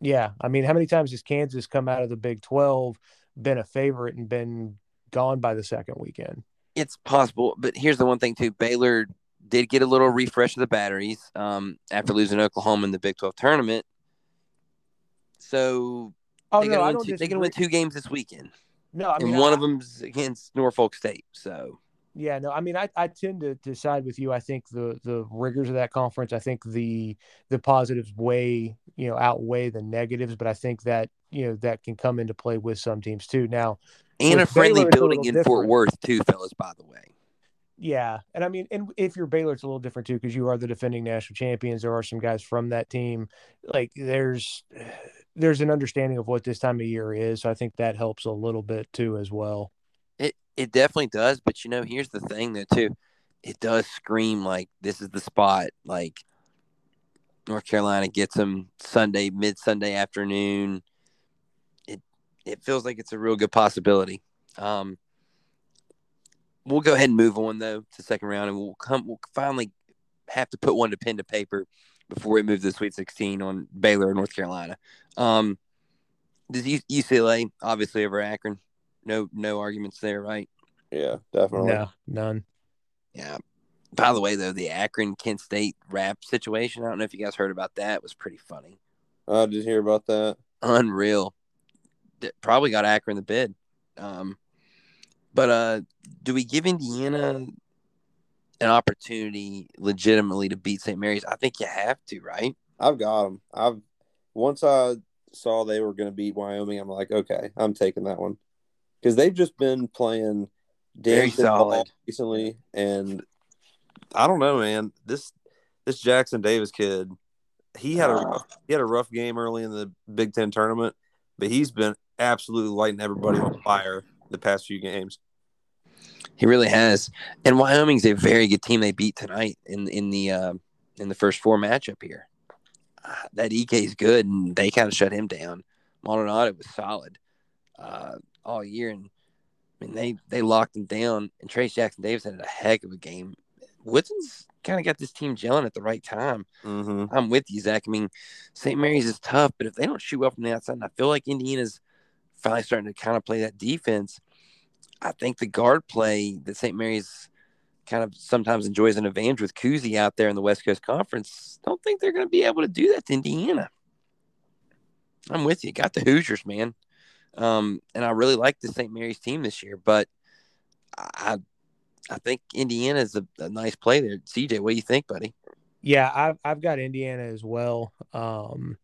S3: Yeah, I mean, how many times has Kansas come out of the Big Twelve, been a favorite, and been gone by the second weekend?
S1: It's possible, but here's the one thing too: Baylor did get a little refresh of the batteries um, after losing Oklahoma in the Big Twelve tournament. So oh, they no, to win, win two games this weekend.
S3: No, I
S1: mean, and one I, of them's against Norfolk State. So
S3: yeah, no, I mean, I, I tend to, to side with you. I think the the rigors of that conference, I think the the positives way you know outweigh the negatives, but I think that you know that can come into play with some teams too. Now,
S1: and a friendly Baylor, building in different. Fort Worth too, fellas. By the way.
S3: Yeah, and I mean, and if you're Baylor, it's a little different too because you are the defending national champions. There are some guys from that team. Like there's there's an understanding of what this time of year is. So I think that helps a little bit too as well.
S1: It it definitely does, but you know, here's the thing though too. It does scream like this is the spot. Like North Carolina gets them Sunday, mid Sunday afternoon. It it feels like it's a real good possibility. Um, we'll go ahead and move on though to second round, and we'll come. We'll finally have to put one to pen to paper before we move to the Sweet 16 on Baylor, North Carolina. Um, does UCLA obviously over Akron? No, no arguments there, right?
S2: Yeah, definitely.
S3: No, none.
S1: Yeah. By the way, though, the Akron Kent State rap situation, I don't know if you guys heard about that. It was pretty funny.
S2: I did hear about that.
S1: Unreal. Probably got Akron the bid. Um, but uh, do we give Indiana an opportunity legitimately to beat St. Mary's? I think you have to, right?
S2: I've got them. I've once I saw they were going to beat Wyoming, I'm like, okay, I'm taking that one because they've just been playing
S1: very solid
S2: recently, and I don't know, man. This this Jackson Davis kid, he had a rough, he had a rough game early in the Big Ten tournament, but he's been absolutely lighting everybody on fire the past few games.
S1: He really has, and Wyoming's a very good team. They beat tonight in in the uh, in the first four matchup here. Uh, that EK is good, and they kind of shut him down. Maldonado was solid. Uh, all year, and I mean they they locked him down. And Trayce Jackson Davis had a heck of a game. Woodson's kind of got this team gelling at the right time.
S2: Mm-hmm.
S1: I'm with you, Zach. I mean, St. Mary's is tough, but if they don't shoot well from the outside, and I feel like Indiana's finally starting to kind of play that defense, I think the guard play that St. Mary's kind of sometimes enjoys an advantage with Kuhse out there in the West Coast Conference. Don't think they're going to be able to do that to Indiana. I'm with you. Got the Hoosiers, man. Um, and I really like the St. Mary's team this year, but I I think Indiana is a, a, nice play there. CJ, what do you think, buddy?
S3: Yeah, I've I've got Indiana as well. Um,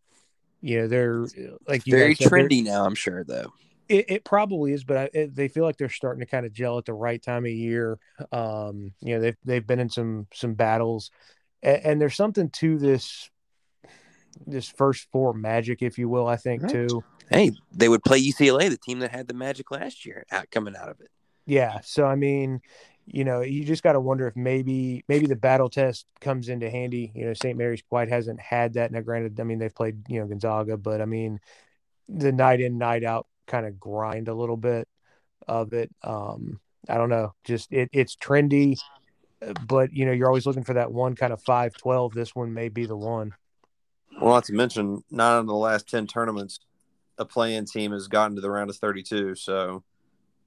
S3: you know, they're like
S1: very said, trendy now. I'm sure, though.
S3: It, it probably is, but I, it, they feel like they're starting to kind of gel at the right time of year. Um, you know, they've they've been in some some battles, and, and there's something to this this first four magic, if you will. I think right. too.
S1: Hey, they would play UCLA, the team that had the magic last year, out coming out of it.
S3: Yeah. So I mean, you know, you just got to wonder if maybe maybe the battle test comes into handy. You know, St. Mary's quite hasn't had that. Now, granted, I mean they've played you know Gonzaga, but I mean the night in night out kind of grind a little bit. of it. Um, I don't know, just it, it's trendy, uh, but you know, you're always looking for that one kind of five twelve. This one may be the one.
S2: Well, not to mention, nine of the last ten tournaments, a playing team has gotten to the round of thirty-two. So,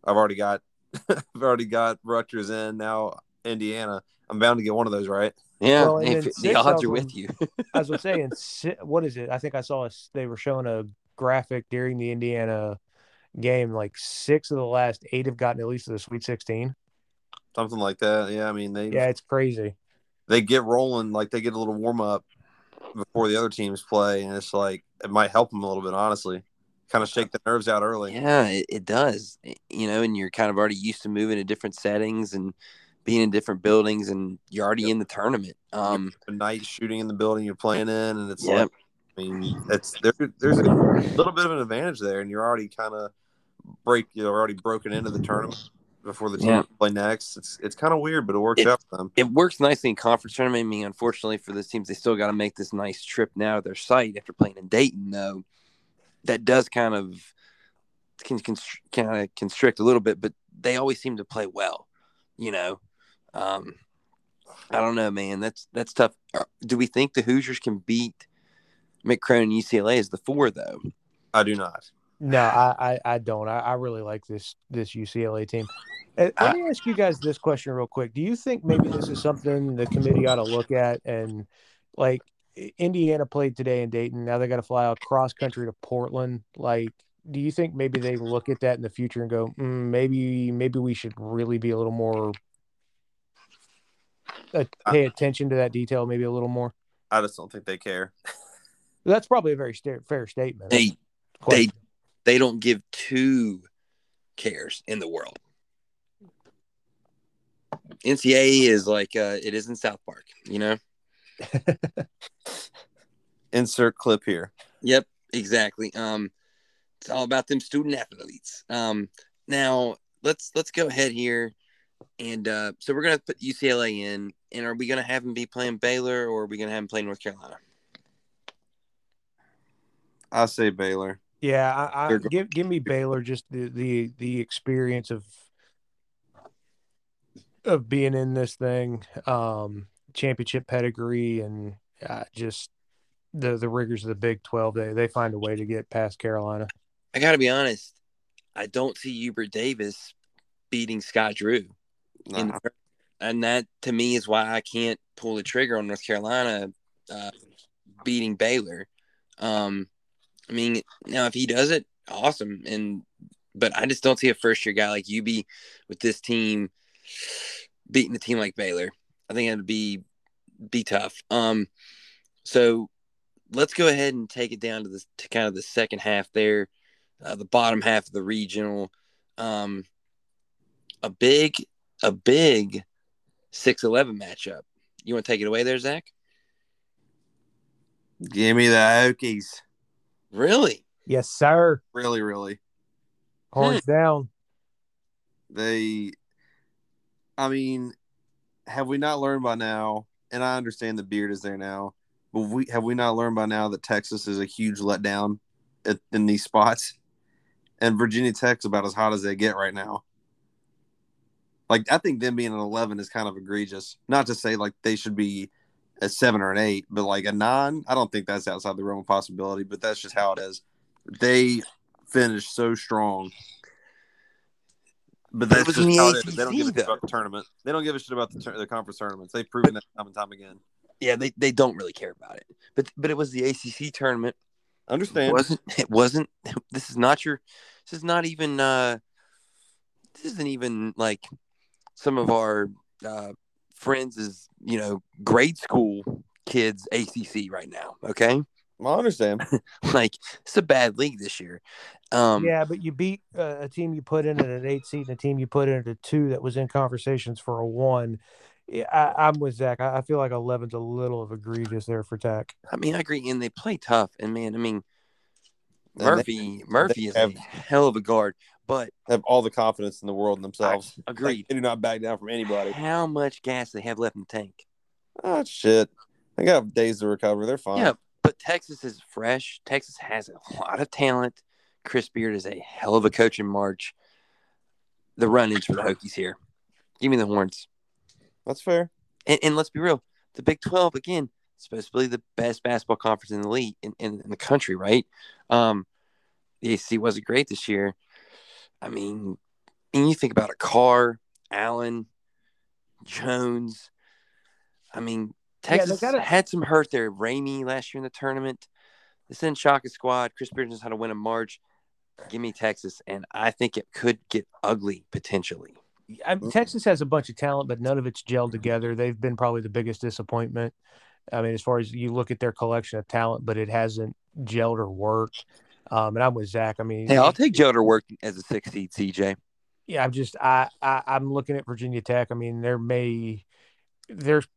S2: I've already got, I've already got Rutgers in now. Indiana, I'm bound to get one of those right.
S1: Yeah,
S3: Well, and
S1: if the odds are with you.
S3: I was saying, what is it? I think I saw a, they were showing a graphic during the Indiana game. Like six of the last eight have gotten at least to the Sweet 16.
S2: Something like that. Yeah, I mean they
S3: Yeah, it's crazy.
S2: they get rolling like they get a little warm up before the other teams play, and it's like it might help them a little bit, honestly. Kind of shake the nerves out early.
S1: Yeah, it, it does. You know, and you're kind of already used to moving to different settings and being in different buildings, and you're already in the tournament. Um,
S2: a night shooting in the building you're playing in, and it's
S1: Yep.
S2: like, I mean, it's there. There's a little bit of an advantage there, and you're already kind of break. You're already broken into the tournament before the team
S1: Yeah.
S2: play next. It's it's kind of weird, but it works
S1: It-
S2: out for them.
S1: it works nicely in conference tournament. I mean, unfortunately for those teams, they still got to make this nice trip now to their site after playing in Dayton. Though that does kind of can constr- kind of constrict a little bit, but they always seem to play well. You know, um, I don't know, man. That's that's tough. Uh, Do we think the Hoosiers can beat Mick Cronin UCLA as the four though?
S2: I do not.
S3: No, I, I, I don't. I, I really like this this UCLA team. Let me ask you guys this question real quick. Do you think maybe this is something the committee ought to look at? And like Indiana played today in Dayton. Now they got to fly out cross country to Portland. Like, do you think maybe they look at that in the future and go, mm, maybe maybe we should really be a little more uh, pay attention to that detail, maybe a little more?
S2: I just don't think they care.
S3: That's probably a very sta- fair statement.
S1: They
S3: Question.
S1: They don't give two cares in the world. NCAA is like uh, it is in South Park, you know.
S2: Insert clip here.
S1: Yep, exactly. Um, it's all about them student athletes. Um, now let's let's go ahead here, and uh, so we're gonna put UCLA in, and are we gonna have them be playing Baylor or are we gonna have them play North Carolina?
S2: I say Baylor.
S3: Yeah, I, I give give me Baylor just the the the experience of of being in this thing, um, championship pedigree, and uh, just the the rigors of the Big Twelve. They they find a way to get past Carolina.
S1: I gotta be honest, I don't see Hubert Davis beating Scott Drew.
S2: Nah.
S1: in the, and that to me is why I can't pull the trigger on North Carolina uh, beating Baylor. Um, I mean, now if he does it, awesome. And but I just don't see a first year guy like UB with this team beating a team like Baylor. I think it'd be be tough. Um, so let's go ahead and take it down to the to kind of the second half there, uh, the bottom half of the regional. Um, a big a big 6-11 matchup. You want to take it away there, Zach?
S2: Give me the Hokies.
S1: Really?
S3: Yes, sir.
S2: Really, really.
S3: Horns hmm. down.
S2: They, I mean, have we not learned by now? And I understand the beard is there now, but we have we not learned by now that Texas is a huge letdown at, in these spots, and Virginia Tech's about as hot as they get right now. Like I think them being an eleven is kind of egregious. Not to say like they should be a seven or an eight, but like a nine, I don't think that's outside the realm of possibility. But that's just how it is. They finished so strong. But
S1: But
S2: that's just
S1: the
S2: how it is. They don't
S1: ACC
S2: give a shit about the tournament. They don't give a shit about the, tur- the conference tournaments. They've proven that time and time again.
S1: Yeah, they, they don't really care about it. But but it was the ACC tournament. It
S2: Understand?
S1: wasn't it wasn't this is not your this is not even uh this isn't even like some of our uh friends is, you know, grade school kids ACC right now, okay?
S2: Well, I understand.
S1: Like it's a bad league this year. Um
S3: yeah, but you beat uh, a team you put in at an eight seed and a team you put in at a two that was in conversations for a one. Yeah, I, I'm with Zach. I, I feel like 11's a little of egregious there for Tech.
S1: I mean, I agree, and they play tough. And man, I mean,
S2: they-
S1: Murphy, Murphy is
S2: have-
S1: a hell of a guard. But
S2: Have all the confidence in the world in themselves.
S1: I- agreed.
S2: Like, they do not back down from anybody.
S1: how much gas they have left in the tank?
S2: Oh shit. They got days to recover. They're fine.
S1: Yeah, but Texas is fresh. Texas has a lot of talent. Chris Beard is a hell of a coach in March. the run-ins for the Hokies here. Give me the horns.
S2: That's fair.
S1: And, and let's be real, the Big Twelve again supposed to be the best basketball conference in the league in, in, in the country, right? Um, the ACC wasn't great this year. I mean, and you think about a Carr, Allen, Jones. I mean,
S3: Yeah,
S1: Texas
S3: gotta-
S1: had some hurt there. Ramey last year in the tournament. They sent Shaka squad. Chris Beard knows how to win a March. Give me Texas, and I think it could get ugly potentially.
S3: I, Texas has a bunch of talent, but none of it's gelled together. They've been probably the biggest disappointment. I mean, as far as you look at their collection of talent, but it hasn't gelled or worked. Um, and I'm with Zach. I mean,
S1: Hey, I'll take Gelder work as a six seed, CJ.
S3: yeah, I'm just I, I I'm looking at Virginia Tech. I mean, there may there's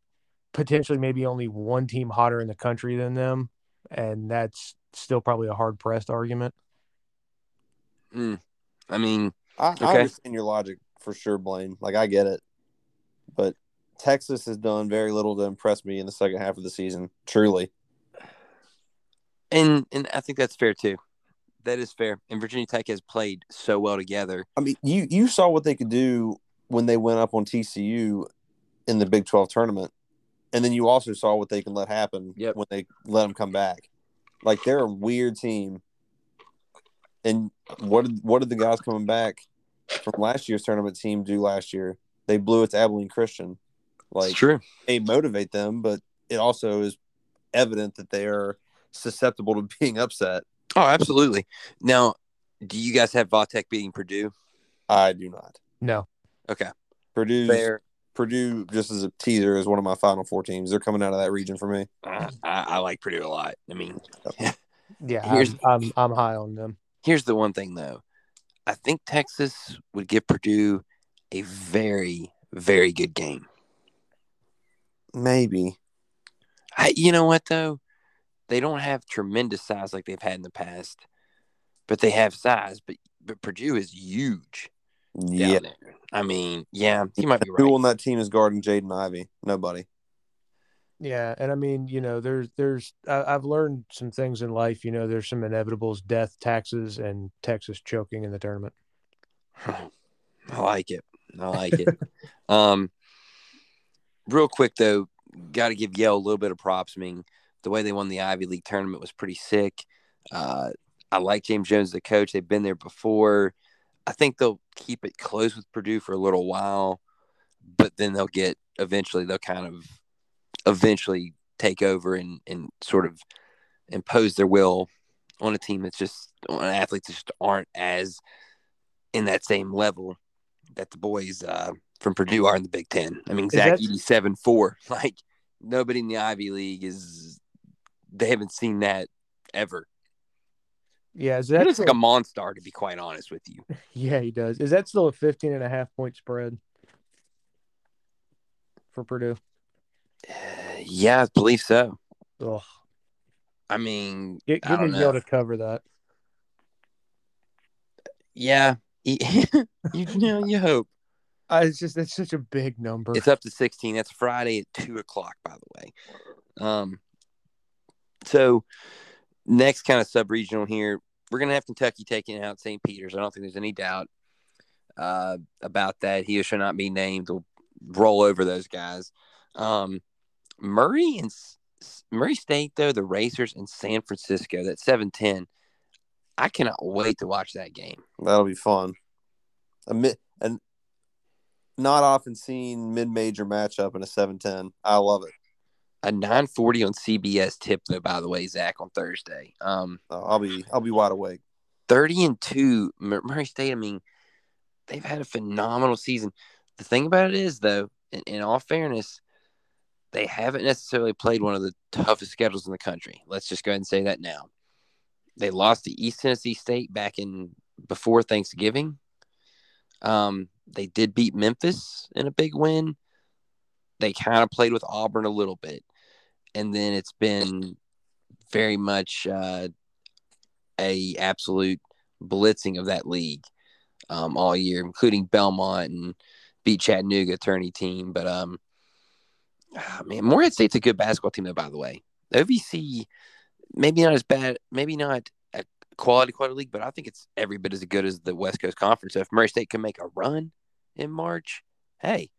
S3: potentially maybe only one team hotter in the country than them, and that's still probably a hard pressed argument.
S1: I mean,
S2: I, I understand your logic for sure, Blaine. Like I get it, but Texas has done very little to impress me in the second half of the season. Truly,
S1: and and I think that's fair too. That is fair. And Virginia Tech has played so well together.
S2: I mean, you you saw what they could do when they went up on TCU in the Big Twelve tournament, and then you also saw what they can let happen
S1: Yep.
S2: when they let them come back. Like they're a weird team. And what did what did the guys coming back from last year's tournament team do last year? They blew it to Abilene Christian. Like
S1: it's true.
S2: they motivate them, but it also is evident that they are susceptible to being upset.
S1: Oh, absolutely. Now, do you guys have Vautech beating Purdue?
S2: I do not.
S3: No,
S1: Okay,
S2: Purdue,
S1: fair.
S2: Purdue, just as a teaser, is one of my Final Four teams. They're coming out of that region for me.
S1: I, I, I like Purdue a lot. I mean,
S3: yeah,
S1: Here's-
S3: I'm, I'm I'm high on them.
S1: here's the one thing though. I think Texas would give Purdue a very, very good game.
S2: Maybe.
S1: I, you know what though? They don't have tremendous size like they've had in the past, but they have size. But but Purdue is huge
S2: Yeah.
S1: there. I mean, yeah, he might be right.
S2: Who on that team is guarding Jaden Ivey? Nobody.
S3: Yeah, and I mean, you know, there's there's I, I've learned some things in life. You know, there's some inevitables: death, taxes, and Texas choking in the tournament.
S1: I like it. I like it. um, real quick though, got to give Yale a little bit of props. I mean, the way they won the Ivy League tournament was pretty sick. Uh, I like James Jones, the coach. They've been there before. I think they'll keep it close with Purdue for a little while, but then they'll get eventually. They'll kind of eventually take over and and sort of impose their will on a team that's just on athletes that just aren't as in that same level that the boys uh, from Purdue are in the Big Ten. I mean, Zach seven four. Like nobody in the Ivy League is. They haven't seen that ever.
S3: Yeah, is
S1: That is like
S3: still,
S1: a monster, to be quite honest with you.
S3: yeah, he does. Is that still a 15 and a half point spread for Purdue?
S1: Uh, yeah, I believe so.
S3: Ugh.
S1: I mean,
S3: Get,
S1: I
S3: give
S1: don't know.
S3: to cover that.
S1: Yeah, you, you know, you hope
S3: Uh, it's just it's such a big number.
S1: it's up to sixteen. That's Friday at two o'clock, by the way. Um, so next kind of sub regional here, we're gonna have Kentucky taking out St. Peter's. I don't think there's any doubt uh, about that. He shall not be named. We'll roll over those guys. Um, Murray and Murray State though the Racers and San Francisco. That seven ten. I cannot wait to watch that game.
S2: That'll be fun. A mid, and not often seen mid-major matchup in a 7-10. I love it.
S1: A nine forty on CBS tip though. By the way, Zach on Thursday. Um,
S2: Uh, I'll be I'll be wide awake.
S1: 30 and 2 murray state i mean they've had a phenomenal season the thing about it is though in, in all fairness they haven't necessarily played one of the toughest schedules in the country let's just go ahead and say that now they lost to east tennessee state back in before thanksgiving um, they did beat memphis in a big win they kind of played with auburn a little bit and then it's been very much uh, a absolute blitzing of that league um, all year, including Belmont and beat Chattanooga attorney team. But um, ah, man, Morehead State's a good basketball team, though. By the way, OVC maybe not as bad, maybe not a quality quality league, but I think it's every bit as good as the West Coast Conference. So if Murray State can make a run in March, hey,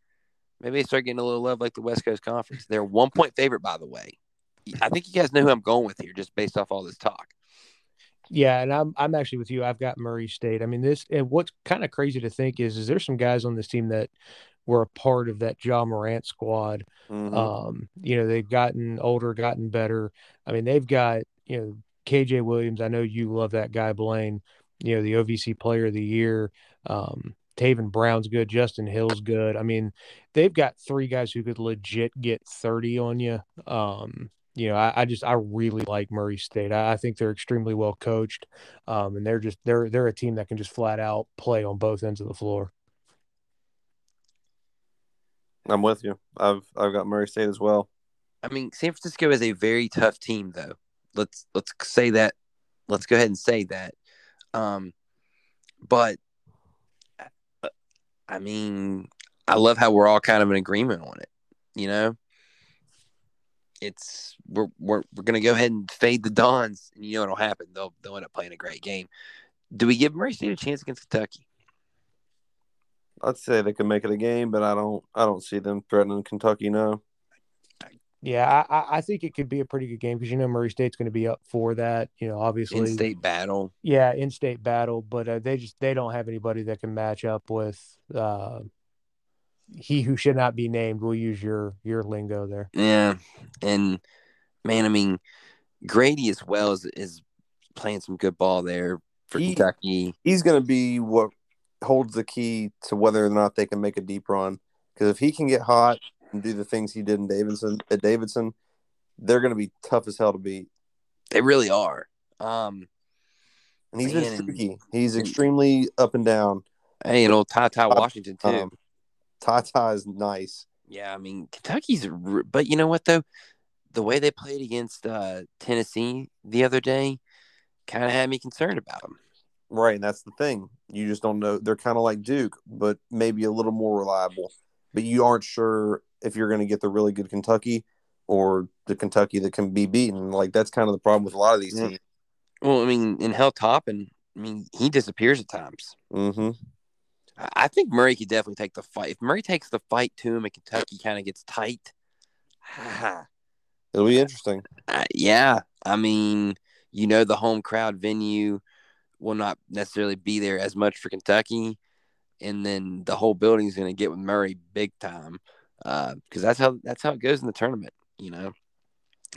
S1: maybe they start getting a little love like the West Coast Conference. They're one point favorite, by the way. I think you guys know who I'm going with here, just based off all this talk.
S3: Yeah, and I'm I'm actually with you. I've got Murray State. I mean, this and what's kind of crazy to think is is there's some guys on this team that were a part of that Ja Morant squad.
S2: Mhm.
S3: Um, you know, they've gotten older, gotten better. I mean, they've got, you know, KJ Williams. I know you love that guy, Blaine, you know, the OVC player of the year. Um, Tevin Brown's good, Justin Hill's good. I mean, they've got three guys who could legit get 30 on you. Um, you know, I, I just I really like Murray State. I, I think they're extremely well coached. Um, and they're just they're they're a team that can just flat out play on both ends of the floor.
S2: I'm with you. I've I've got Murray State as well.
S1: I mean, San Francisco is a very tough team, though. Let's let's say that. Let's go ahead and say that. Um, but I mean, I love how we're all kind of in agreement on it. You know, it's we're we're we're gonna go ahead and fade the Dons, and you know what'll happen? They'll they'll end up playing a great game. Do we give Murray State a chance against Kentucky?
S2: I'd say they could make it a game, but I don't I don't see them threatening Kentucky now.
S3: Yeah, I, I- I think it could be a pretty good game because you know Murray State's going to be up for that. You know, obviously,
S1: In-state battle.
S3: yeah, in-state battle, but uh, they just they don't have anybody that can match up with uh, he who should not be named. We'll use your your lingo there.
S1: Yeah, and man, I mean, Grady as well is is playing some good ball there for
S2: He-
S1: Kentucky.
S2: He's going to be what holds the key to whether or not they can make a deep run. Because if he can get hot and do the things he did in Davidson at Davidson, they're going to be tough as hell to beat.
S1: They really are. Um,
S2: And he's
S1: Man,
S2: been streaky. He's
S1: and-
S2: extremely up and down.
S1: hey, and old Ty Ty Washington too.
S2: Um, Tata is nice.
S1: yeah, I mean Kentucky's, but you know what though, the way they played against uh, Tennessee the other day, kind of had me concerned about them.
S2: Right, and that's the thing. You just don't know. They're kind of like Duke, but maybe a little more reliable. But you aren't sure if you're going to get the really good Kentucky or the Kentucky that can be beaten. Like that's kind of the problem with a lot of these teams.
S1: Well, I mean, in Hell Top, and I mean he disappears at times.
S2: hmm
S1: I I think Murray could definitely take the fight. If Murray takes the fight to him and Kentucky kind of gets tight,
S2: It'll be interesting.
S1: Uh, yeah, I mean, you know, the home crowd venue will not necessarily be there as much for Kentucky, and then the whole building's going to get with Murray big time because that's how that's how it goes in the tournament. You know,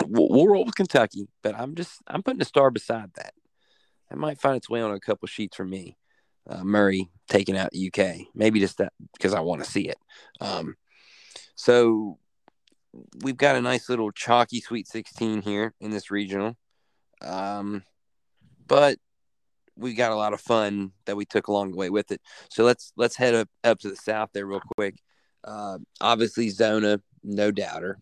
S1: we'll, we'll roll with Kentucky, but I'm just I'm putting a star beside that. That might find its way on a couple sheets for me. Uh, Murray taking out UK, maybe just that because I want to see it. Um, so we've got a nice little chalky Sweet 16 here in this regional. Um, but we got a lot of fun that we took along the way with it. So let's let's head up up to the south there real quick. Uh, obviously Zona, no doubter.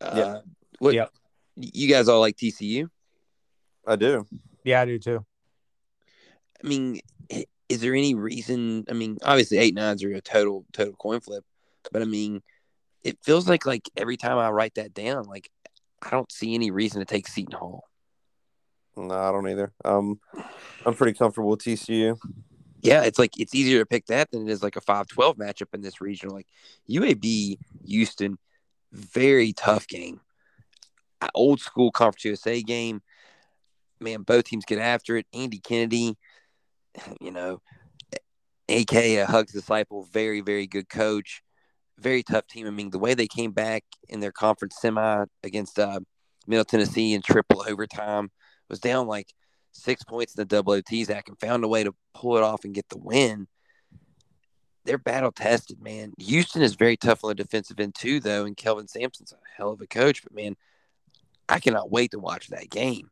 S1: Uh,
S2: Yeah.
S1: What,
S3: Yep.
S1: You guys all like TCU?
S2: I do.
S3: Yeah, I do too.
S1: I mean, is there any reason? I mean, obviously eight nines are a total total coin flip, but I mean, it feels like like every time I write that down, like I don't see any reason to take Seton Hall.
S2: No, I don't either. Um, I'm pretty comfortable with TCU.
S1: Yeah, it's like it's easier to pick that than it is like a 5-12 matchup in this regional. Like UAB Houston, very tough game. Old school Conference USA game. Man, both teams get after it. Andy Kennedy, you know, AK a Hugs disciple, very very good coach. Very tough team. I mean, the way they came back in their conference semi against uh, Middle Tennessee in triple overtime was down like six points in the OT Zach and found a way to pull it off and get the win. They're battle tested, man. Houston is very tough on the defensive end too, though, and Kelvin Sampson's a hell of a coach. But man, I cannot wait to watch that game.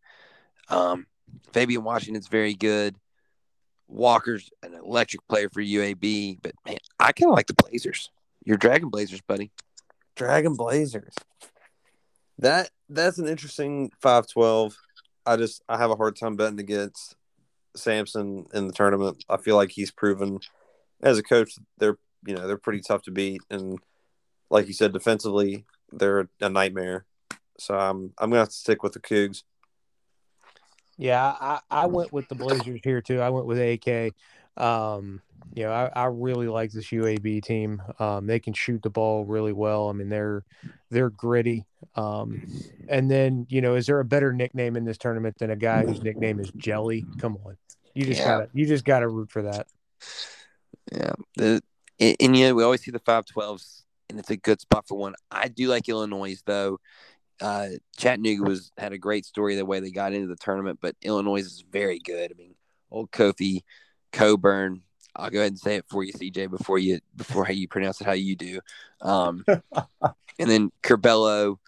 S1: Um, Fabian Washington's very good. Walker's an electric player for UAB, but man, I kind of like the Blazers. Your Dragon Blazers, buddy.
S2: Dragon Blazers. That that's an interesting five twelve. I just I have a hard time betting against Sampson in the tournament. I feel like he's proven as a coach they're you know they're pretty tough to beat and like you said defensively they're a nightmare. So I'm I'm gonna have to stick with the Cougs.
S3: Yeah, I, I went with the Blazers here too. I went with AK. Um, you know, I, I really like this UAB team. Um, they can shoot the ball really well. I mean, they're they're gritty. Um, and then you know, is there a better nickname in this tournament than a guy whose nickname is Jelly? Come on, you just
S1: Yeah.
S3: gotta you just gotta root for that.
S1: Yeah. The, and, and yeah, we always see the 512s, and it's a good spot for one. I do like Illinois, though. Uh, Chattanooga was had a great story the way they got into the tournament, but Illinois is very good. I mean, old Kofi Cockburn. I'll go ahead and say it for you, CJ, before you before how you pronounce it how you do. Um, and then Curbelo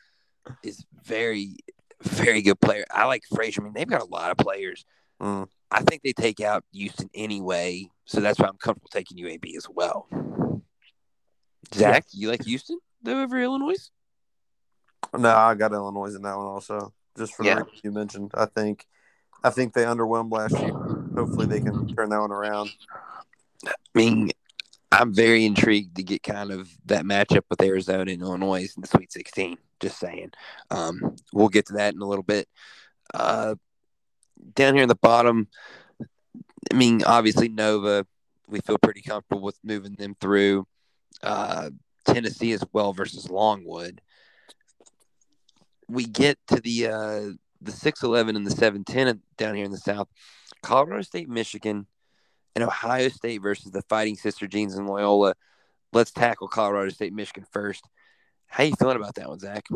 S1: is very very good player. I like Frazier. I mean, they've got a lot of players.
S2: Mm.
S1: I think they take out Houston anyway, so that's why I'm comfortable taking UAB as well. Zach, you like Houston though over Illinois?
S2: No, I got Illinois in that one also. Just for the
S1: Yeah.
S2: reasons you mentioned, I think, I think they underwhelmed last year. Hopefully, they can turn that one around.
S1: I mean, I'm very intrigued to get kind of that matchup with Arizona and Illinois in the Sweet 16. Just saying. Um, we'll get to that in a little bit. Uh, down here in the bottom, I mean, obviously Nova, we feel pretty comfortable with moving them through. Uh, Tennessee as well versus Longwood. We get to the uh, the six eleven and the seven ten down here in the South. Colorado State, Michigan, and Ohio State versus the Fighting Sister Jeans and Loyola. Let's tackle Colorado State, Michigan first. How you feeling about that one, Zach?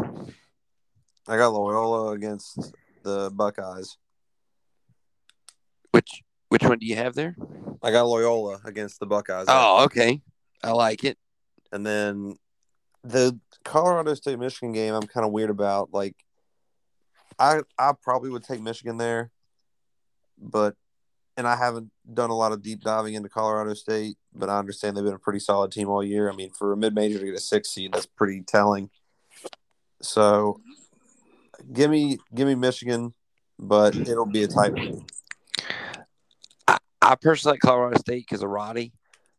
S2: I got Loyola against the Buckeyes.
S1: Which which one do you have there?
S2: I got Loyola against the Buckeyes.
S1: Oh, okay. I like it.
S2: And then the Colorado State Michigan game, I'm kind of weird about. Like, I I probably would take Michigan there, but and I haven't done a lot of deep diving into Colorado State, but I understand they've been a pretty solid team all year. I mean, for a mid major to get a six seed, that's pretty telling. So, give me give me Michigan, but it'll be a tight one.
S1: I personally like Colorado State because of Roddy,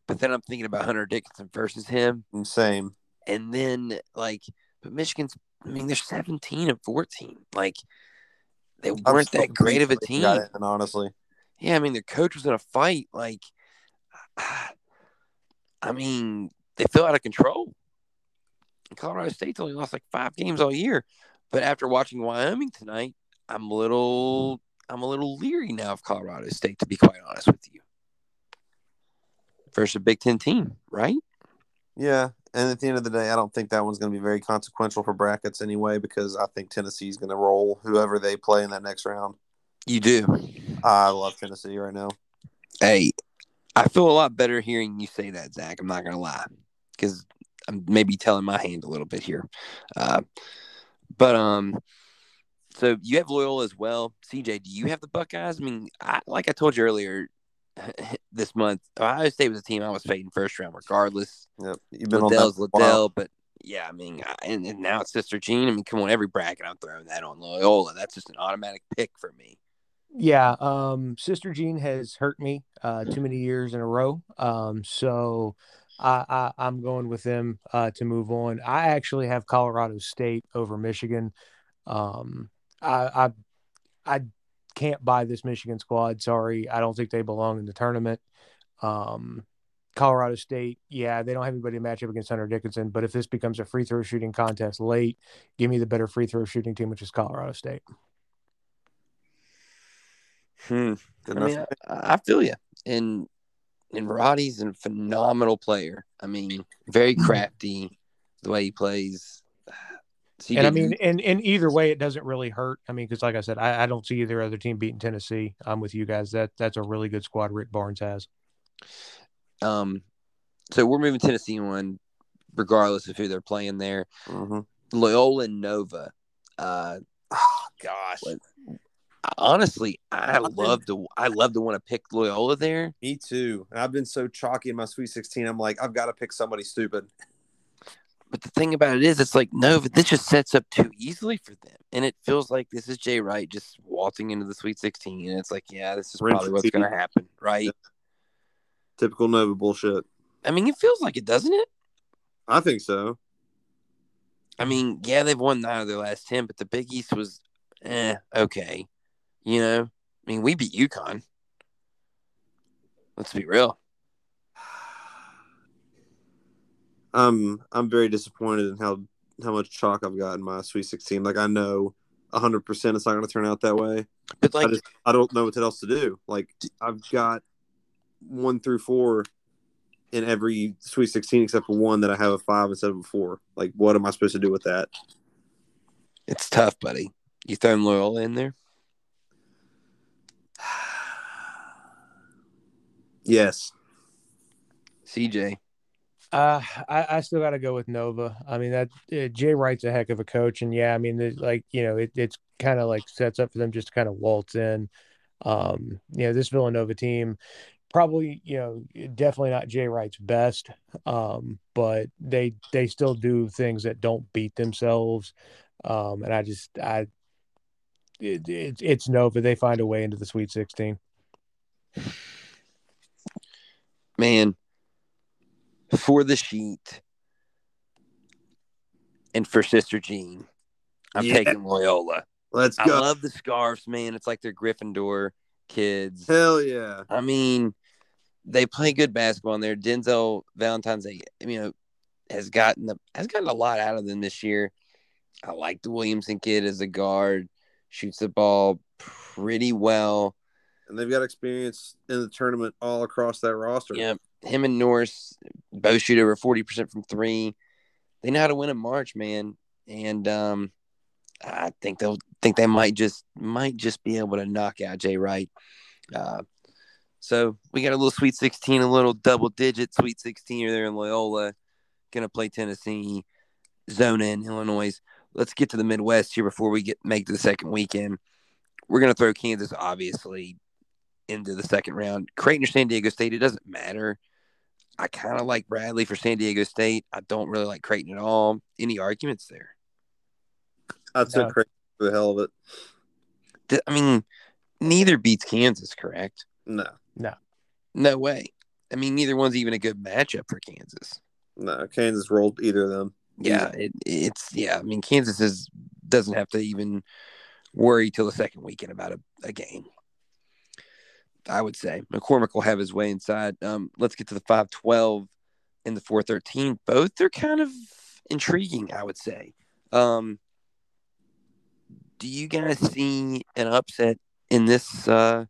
S1: but then I'm thinking about Hunter Dickinson versus him,
S2: Same.
S1: and then like, but Michigan's. I mean, they're 17 and 14. Like, they weren't that great of a team.
S2: in, honestly.
S1: Yeah, I mean their coach was in a fight. Like, I mean they fell out of control. Colorado State's only lost like five games all year, but after watching Wyoming tonight, I'm a little, I'm a little leery now of Colorado State to be quite honest with you. Versus a Big Ten team, right?
S2: Yeah, and at the end of the day, I don't think that one's going to be very consequential for brackets anyway because I think Tennessee's going to roll whoever they play in that next round.
S1: You do.
S2: I love Tennessee right now.
S1: Hey, I feel a lot better hearing you say that, Zach. I'm not gonna lie, because I'm maybe telling my hand a little bit here. Uh, but um, so you have Loyola as well. CJ, do you have the Buckeyes? I mean, I, like I told you earlier this month, Ohio State was a team I was fading first round, regardless.
S2: Yep, you've been
S1: Liddell's
S2: on that. for while.
S1: Liddell, but yeah, I mean, I- and, and now it's Sister Jean. I mean, come on, every bracket I'm throwing that on Loyola. That's just an automatic pick for me.
S3: Yeah, um, Sister Jean has hurt me uh, too many years in a row. Um, so I, I, I'm going with them uh, to move on. I actually have Colorado State over Michigan. Um, I, I I can't buy this Michigan squad. Sorry, I don't think they belong in the tournament. Um, Colorado State, yeah, they don't have anybody to match up against Hunter Dickinson. But if this becomes a free throw shooting contest late, give me the better free throw shooting team, which is Colorado State.
S1: Hmm. I mean, I, I feel you. And and Roddy's a phenomenal player. I mean, very crafty the way he plays. CJ,
S3: And I mean, and, and either way, it doesn't really hurt. I mean, because like I said, I, I don't see either other team beating Tennessee. I'm with you guys. That that's a really good squad Rick Barnes has.
S1: um, so we're moving Tennessee on, regardless of who they're playing there.
S2: hmm
S1: Loyola and Nova. Uh,
S2: Oh gosh,
S1: What? honestly, I love to. I love to want to pick Loyola there.
S2: me too. And I've been so chalky in my Sweet 16. I'm like, I've got to pick somebody stupid.
S1: But the thing about it is, it's like Nova. This just sets up too easily for them, and it feels like this is Jay Wright just waltzing into the Sweet 16, and it's like, yeah, this is probably what's going to happen, right?
S2: Typical Nova bullshit.
S1: I mean, it feels like it, doesn't it?
S2: I think so.
S1: I mean, yeah, they've won nine of their last ten, but the Big East was, eh, okay, you know. I mean, we beat UConn. Let's be real.
S2: I'm I'm very disappointed in how how much chalk I've got in my Sweet 16. Like I know 100 percent it's not going to turn out that way.
S1: But like,
S2: I just I don't know what else to do. Like I've got one through four in every Sweet 16 except for one that I have a five instead of a four. Like what am I supposed to do with that?
S1: it's tough, buddy. You throwing Loyola in there.
S2: Yes.
S1: CJ.
S3: Uh, I, I still got to go with Nova. I mean that uh, Jay Wright's a heck of a coach, and yeah, I mean like you know it, it's kind of like sets up for them just to kind of waltz in. Um, you know this Villanova team, probably you know definitely not Jay Wright's best, um, but they they still do things that don't beat themselves, um, and I just I it, it, it's Nova. They find a way into the Sweet Sixteen.
S1: man, for the sheet and for Sister Jean, I'm
S2: Yeah.
S1: taking Loyola.
S2: Let's go.
S1: I love the scarves, man. It's like they're Gryffindor kids.
S2: Hell yeah.
S1: I mean, they play good basketball in there. Denzel Valentine's, you know, has gotten the, has gotten a lot out of them this year. I like the Williamson kid as a guard, shoots the ball pretty well.
S2: And they've got experience in the tournament all across that roster.
S1: Yeah, him and Norris both shoot over forty percent from three. They know how to win in March, man, and um, I think they'll think they might just might just be able to knock out Jay Wright. Uh, so we got a little Sweet Sixteen, a little double digit Sweet Sixteen there in Loyola. Gonna play Tennessee, Zona, and Illinois. Let's get to the Midwest here before we get make to the second weekend. We're gonna throw Kansas obviously into the second round. Creighton or San Diego State, it doesn't matter. I kind of like Bradley for San Diego State. I don't really like Creighton at all. Any arguments there?
S2: I took
S3: No.
S2: Creighton for the hell of it.
S1: I mean, neither beats Kansas, correct?
S2: No.
S1: No. No way. I mean, neither one's even a good matchup for Kansas.
S2: No. Kansas rolled either of them.
S1: Yeah, it, it's yeah. I mean, Kansas is doesn't have to even worry till the second weekend about a, a game. I would say McCormack will have his way inside. Um, let's get to the five twelve and the four thirteen. Both are kind of intriguing, I would say. Um, do you guys see an upset in this uh,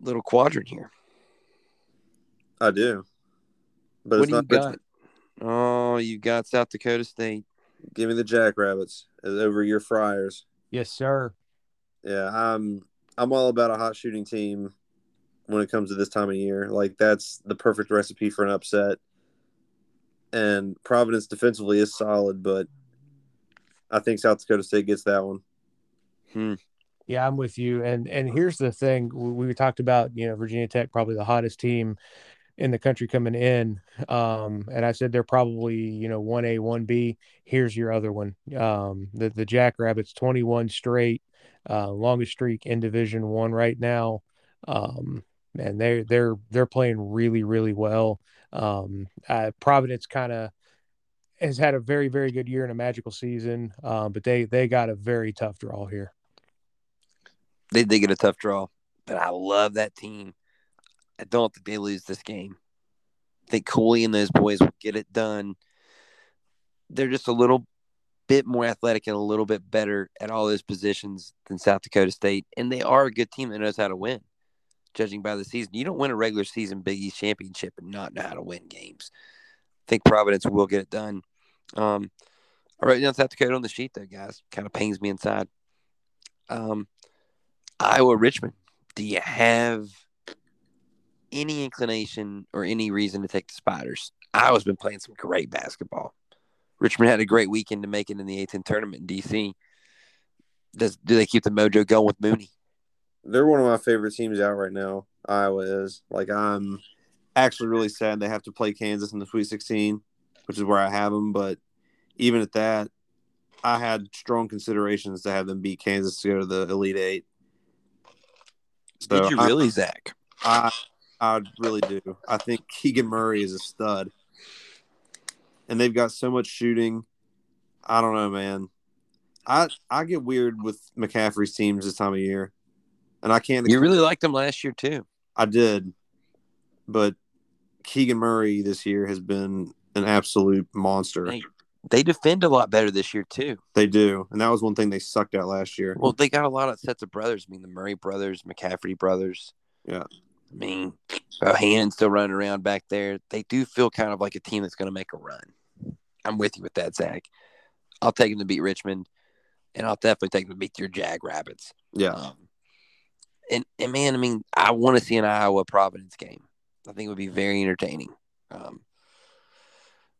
S1: little quadrant here?
S2: I do. But
S1: what
S2: it's
S1: do you
S2: not
S1: got? Oh, you got South Dakota State.
S2: Give me the Jackrabbits over your Friars.
S3: Yes, sir.
S2: Yeah, I'm I'm all about a hot shooting team when it comes to this time of year. Like that's the perfect recipe for an upset. And Providence defensively is solid, but I think South Dakota State gets that one.
S1: Hmm.
S3: Yeah, I'm with you. And and here's the thing: we, we talked about you know Virginia Tech probably the hottest team in the country coming in, um, and I said they're probably you know one A one B. Here's your other one: um, the the Jackrabbits, 21 straight, uh, longest streak in Division One right now. Um, and they're they're they're playing really really well. Um, uh, Providence kind of has had a very very good year and a magical season, uh, but they they got a very tough draw here.
S1: They did get a tough draw, but I love that team. I don't think they lose this game. I think Cooley and those boys will get it done. They're just a little bit more athletic and a little bit better at all those positions than South Dakota State, and they are a good team that knows how to win. Judging by the season, you don't win a regular season Big East championship and not know how to win games. I think Providence will get it done. Um, I wrote down South Dakota on the sheet though, guys. Kind of pains me inside. Um, Iowa Richmond. Do you have any inclination or any reason to take the Spiders? Iowa's been playing some great basketball. Richmond had a great weekend to make it in the A10 tournament in DC. Does do they keep the mojo going with Mooney?
S2: They're one of my favorite teams out right now. Iowa is. Like I'm actually really sad they have to play Kansas in the Sweet 16, which is where I have them. But even at that, I had strong considerations to have them beat Kansas to go to the Elite Eight. So
S1: Did you
S2: I-
S1: really, Zach?
S2: I I really do. I think Keegan Murray is a stud. And they've got so much shooting. I don't know, man. I I get weird with McCaffrey's teams this time of year. and I can't.
S1: You really liked them last year too.
S2: I did, but Keegan Murray this year has been an absolute monster.
S1: Hey, they defend a lot better this year too.
S2: They do, and that was one thing they sucked at last year.
S1: Well, they got a lot of sets of brothers. I mean, the Murray brothers, McCaffrey brothers.
S2: Yeah.
S1: I mean, Hand still running around back there. They do feel kind of like a team that's going to make a run. I'm with you with that, Zach. I'll take them to beat Richmond, and I'll definitely take them to beat your Jackrabbits.
S2: yeah,
S1: Um, and and man, I mean, I want to see an Iowa Providence game. I think it would be very entertaining. Um,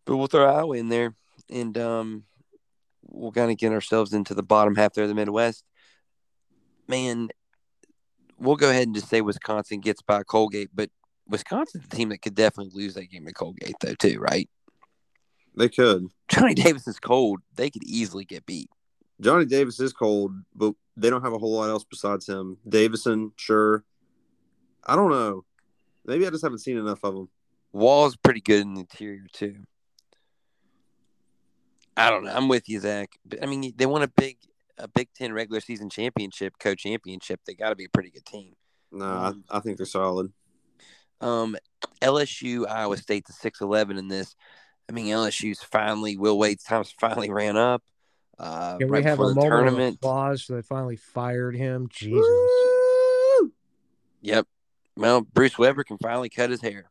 S1: but we'll throw Iowa in there, and um, we'll kind of get ourselves into the bottom half there of the Midwest. Man, we'll go ahead and just say Wisconsin gets by Colgate, but Wisconsin's a team that could definitely lose that game to Colgate, though, too, right?
S2: They could.
S1: Johnny Davis is cold; they could easily get beat.
S2: Johnny Davis is cold, but they don't have a whole lot else besides him. Davison, sure. I don't know. Maybe I just haven't seen enough of him.
S1: Wall's pretty good in the interior too. I don't know. I'm with you, Zach. But I mean, they won a big, a Big Ten regular season championship, co-championship. They got to be a pretty good team.
S2: No,
S1: Um,
S2: I, I think they're solid.
S1: Um, LSU, Iowa State, the six eleven in this. I mean, LSU's finally Will Wade's times finally ran up. Uh,
S3: Can
S1: right
S3: we have a
S1: the
S3: moment
S1: tournament.
S3: of applause so they finally fired him? Jesus.
S2: Woo!
S1: Yep. Well, Bruce Weber can finally cut his hair.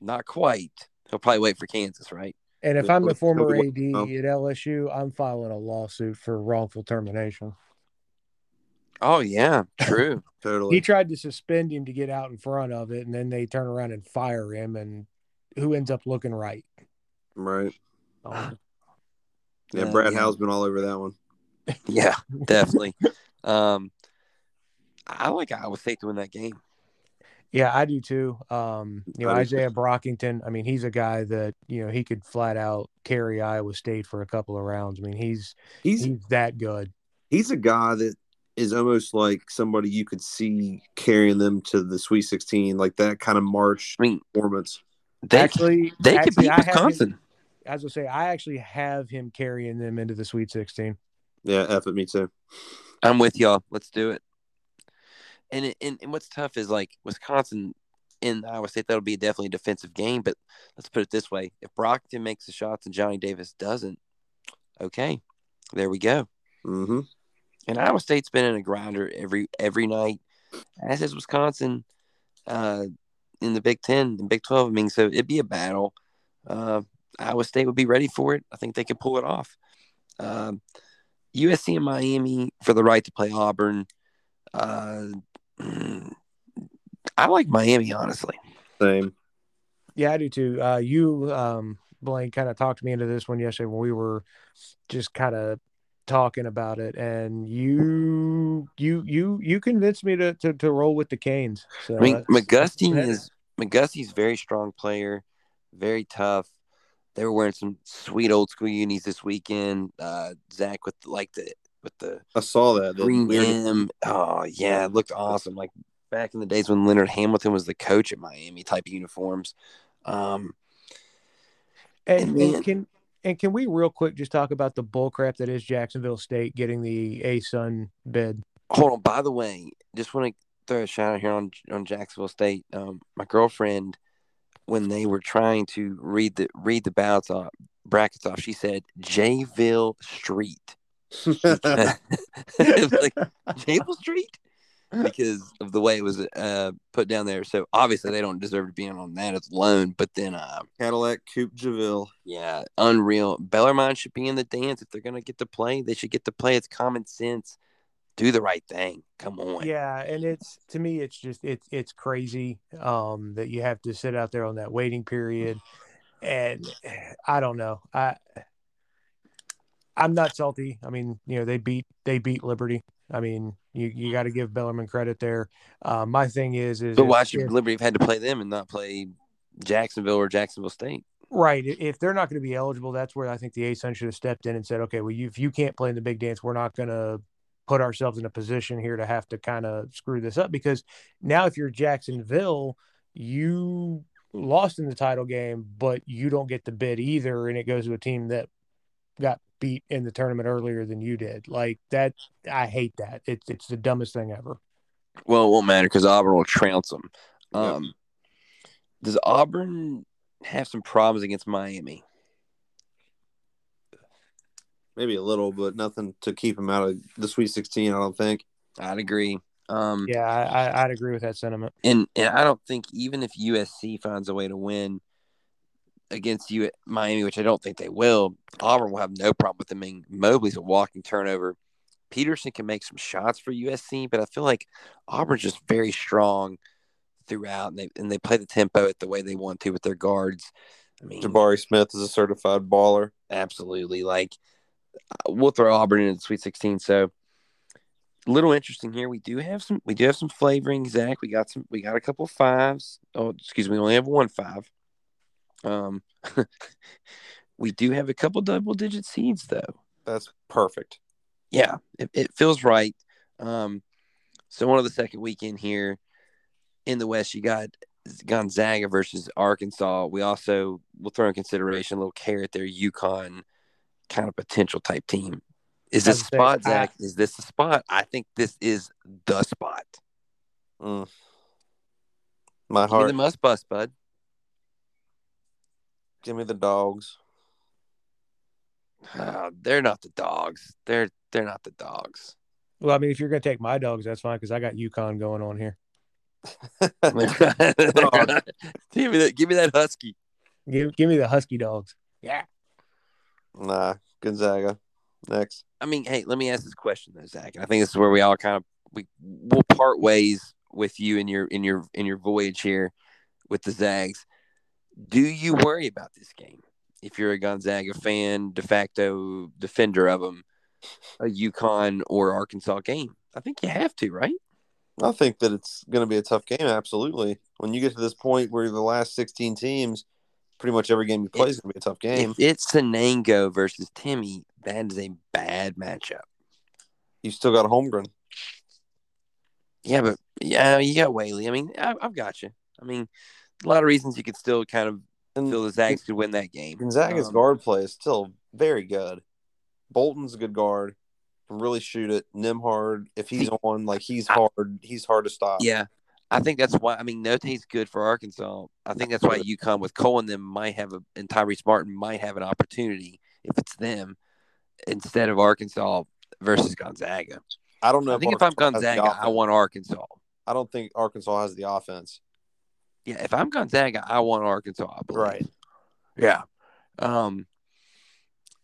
S1: Not quite. He'll probably wait for Kansas, right?
S3: And if
S2: Yeah,
S3: I'm the
S2: what-
S3: former
S2: what-
S3: AD
S2: oh.
S3: at LSU, I'm filing a lawsuit for wrongful termination.
S1: Oh yeah, true.
S2: Totally.
S3: He tried to suspend him to get out in front of it, and then they turn around and fire him, and who ends up looking right?
S2: right.
S3: Um,
S2: Yeah, Brad
S1: yeah.
S2: Howe's been all over that one.
S1: Yeah, definitely. um, I like Iowa State to win that game.
S3: yeah, I do too. Um, you know, Isaiah Brockington. I mean, he's a guy that you know he could flat out carry Iowa State for a couple of rounds. I mean, he's
S2: He's
S3: he's that good.
S2: he's a guy that is almost like somebody you could see carrying them to the Sweet 16, like that kind of March
S1: I mean,
S2: performance.
S1: They
S3: actually,
S1: they could
S3: actually,
S1: beat
S3: I have him-
S1: Wisconsin.
S3: as I say, I actually have him carrying them into the Sweet 16.
S2: Yeah, F at me too.
S1: I'm with y'all. Let's do it. And, and and what's tough is like Wisconsin in Iowa State. That'll be definitely a defensive game. But let's put it this way: if Brockton makes the shots and Johnny Davis doesn't, okay, there we go.
S2: hmm
S1: And Iowa State's been in a grinder every every night, as is Wisconsin uh, in the Big Ten and Big Twelve. I mean, so it'd be a battle. Uh, Iowa State would be ready for it. I think they could pull it off. Um, USC and Miami for the right to play Auburn. Uh, I like Miami honestly.
S2: Same.
S3: Yeah, I do too. Uh, you, um, Blaine, kind of talked me into this one yesterday when we were just kind of talking about it, and you, you, you, you convinced me to to, to roll with the Canes. So
S1: I mean,
S3: that's-
S1: McGusty is McGusty's a very strong player, very tough. They were wearing some sweet old school unis this weekend. Uh, Zach with like the with the
S2: I saw that. that
S1: green
S2: weird-
S1: Oh yeah, it looked awesome. Like back in the days when Leonard Hamilton was the coach at Miami type uniforms. Um,
S3: And,
S1: And
S3: and can and can we real quick just talk about the bull crap that is Jacksonville State getting the ASUN bid?
S1: hold on. By the way, just want to throw a shout out here on on Jacksonville State. Um, my girlfriend, when they were trying to read the read the ballots off, brackets off, she said Jayville Street. like Jayville Street because of the way it was uh, put down there. So obviously they don't deserve to be in on that alone. But then, uh,
S2: Cadillac Coupe Javille.
S1: yeah, unreal. Bellarmine should be in the dance if they're gonna get to play. They should get to play. It's common sense. Do the right thing. Come on.
S3: Yeah, and it's to me, it's just it's it's crazy um, that you have to sit out there on that waiting period, and I don't know. I I'm not salty. I mean, you know, they beat they beat Liberty. I mean, you you got to give Bellarmine credit there. Uh, my thing is is
S1: But why should
S3: if-
S1: Liberty have had to play them and not play Jacksonville or Jacksonville State?
S3: Right. If they're not going to be eligible, that's where I think the A ASUN should have stepped in and said, okay, well, you, if you can't play in the big dance, we're not going to put ourselves in a position here to have to kind of screw this up because now if you're Jacksonville, you lost in the title game, but you don't get the bid either. And it goes to a team that got beat in the tournament earlier than you did. Like that, I hate that. It's it's the dumbest thing ever.
S1: Well, it won't matter because Auburn will trounce them.
S2: Yep.
S1: Um, Does Auburn have some problems against Miami?
S2: Maybe a little, but nothing to keep him out of the Sweet 16. I don't think.
S1: I'd agree. Um,
S3: Yeah, I, I, I'd agree with that sentiment.
S1: and and I don't think even if USC finds a way to win against you at Miami, which I don't think they will, Auburn will have no problem with them. I mean, Mobley's a walking turnover. Peterson can make some shots for USC, but I feel like Auburn's just very strong throughout, and they and they play the tempo at the way they want to with their guards. I mean,
S2: Jabari Smith is a certified baller.
S1: absolutely. Like we'll throw Auburn into the Sweet 16. So a little interesting here. We do have some. We do have some flavoring, Zach. We got some. We got a couple fives. Oh, excuse me. We only have one five. Um, we do have a couple double digit seeds though.
S2: That's perfect.
S1: Yeah, it, it feels right. Um, so one of the second weekend here in the West, you got Gonzaga versus Arkansas. We also will throw in consideration a little carrot there, UConn kind of potential type team. Is this a
S3: gonna say,
S1: spot, Zach? Is this the spot? I think this is the spot.
S2: Mm. My
S1: Give me
S2: heart.
S1: the Muss Bus, bud.
S2: Give me the dogs.
S1: Ah, they're not the dogs. They're they're not the dogs.
S3: Well, I mean, if you're gonna take my dogs, that's fine because I got UConn going on here.
S1: give me that. Give me that husky.
S3: Give give me the Husky dogs. Yeah.
S2: Nah, Gonzaga. Next.
S1: I mean, hey, let me ask this question though, Zach. And I think this is where we all kind of we we'll part ways with you in your in your in your voyage here with the Zags. Do you worry about this game if you're a Gonzaga fan, de facto defender of them, a UConn or Arkansas game? I think you have to, right?
S2: I think that it's going to be a tough game. Absolutely. When you get to this point where the last 16 teams, pretty much every game you play is going to be a tough game.
S1: If it's Sanogo versus Timme, that is a bad matchup.
S2: You still got Holmgren.
S1: Yeah, but yeah, you got Whaley. I mean, I, I've got you. I mean, a lot of reasons you could still kind of
S2: And
S1: feel the Zags could win that game.
S2: Gonzaga's
S1: Um,
S2: guard play is still very good. Bolton's a good guard. Can really shoot it. Nembhard, if he's on, like he's
S1: I-
S2: hard. He's hard to stop.
S1: Yeah, I think that's why. I mean, Notae's good for Arkansas. I think that's why UConn with Cole and them might have a, and Tyrese Martin might have an opportunity if it's them instead of Arkansas versus Gonzaga.
S2: I don't know.
S1: I think if I'm
S2: has the
S1: Gonzaga, I want Arkansas.
S2: I don't think Arkansas has the offense.
S1: Yeah, if I'm Gonzaga, I want Arkansas. I.
S2: Right.
S1: Yeah. Um.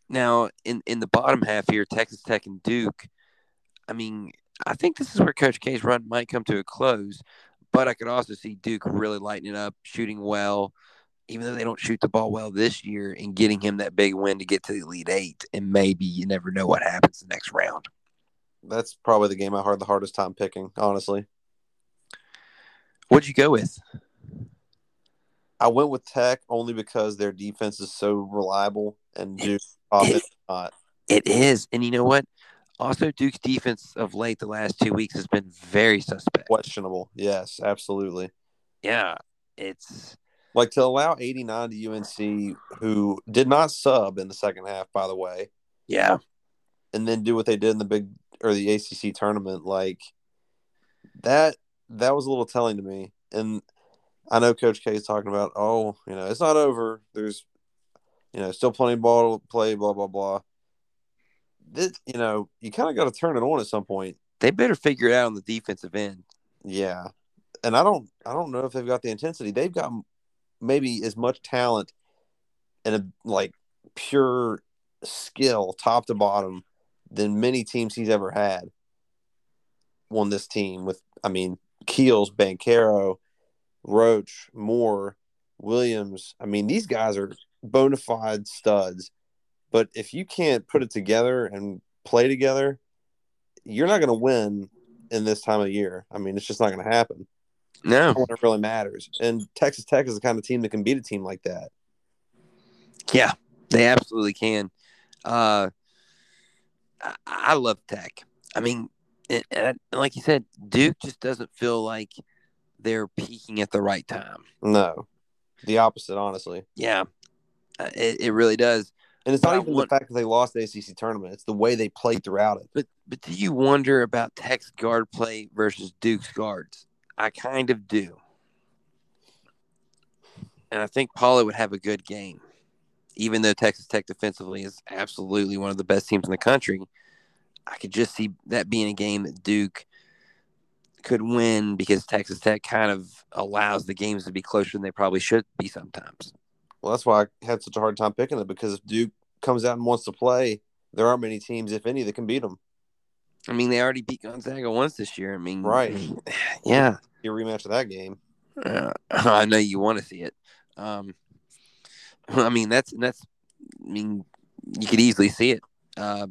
S1: Now, in in the bottom half here, Texas Tech and Duke. I mean, I think this is where Coach K's run might come to a close, but I could also see Duke really lighting it up, shooting well, even though they don't shoot the ball well this year, and getting him that big win to get to the Elite Eight. And maybe you never know what happens the next round.
S2: That's probably the game I had the hardest time picking, honestly.
S1: What'd you go with?
S2: I went with Tech only because their defense is so reliable and Duke offense is not.
S1: It is, and you know what? Also, Duke's defense of late, the last two weeks, has been very suspect.
S2: Questionable. Yes, absolutely.
S1: Yeah, it's
S2: Like to allow 89 to UNC, who did not sub in the second half, by the way,
S1: yeah.
S2: and then do what they did in the big or the ACC tournament, like that. That was a little telling to me. And I know Coach K is talking about, oh, you know, it's not over. There's, you know, still plenty of ball to play. Blah blah blah. This, you know, you kind of got to turn it on at some point.
S1: They better figure it out on the defensive end.
S2: Yeah, and I don't, I don't know if they've got the intensity. They've got maybe as much talent and a like pure skill, top to bottom, than many teams he's ever had. On this team, with I mean Keels, Banchero, Roach, Moore, Williams. I mean these guys are bona fide studs. But if you can't put it together and play together, you're not going to win in this time of year. I mean, it's just not going to happen
S1: No,
S2: when it really matters. And Texas Tech is the kind of team that can beat a team like that.
S1: yeah, they absolutely can. Uh, I, I love Tech. I mean, it, it, like you said, Duke just doesn't feel like they're peaking at the right time.
S2: No, the opposite, honestly.
S1: Yeah, uh, it, it really does.
S2: And it's not
S1: But I
S2: even
S1: want-
S2: the fact that they lost the ACC tournament; it's the way they played throughout it.
S1: But but do you wonder about Tech's guard play versus Duke's guards? I kind of do. And I think Paolo would have a good game. Even though Texas Tech defensively is absolutely one of the best teams in the country, I could just see that being a game that Duke could win because Texas Tech kind of allows the games to be closer than they probably should be sometimes.
S2: Well, that's why I had such a hard time picking it because if Duke comes out and wants to play, there aren't many teams, if any, that can beat them.
S1: I mean, they already beat Gonzaga once this year. I mean,
S2: Right.
S1: Yeah.
S2: Your rematch of that game.
S1: Uh, I know you want to see it. Um, I mean, that's that's. I mean, you could easily see it. Uh,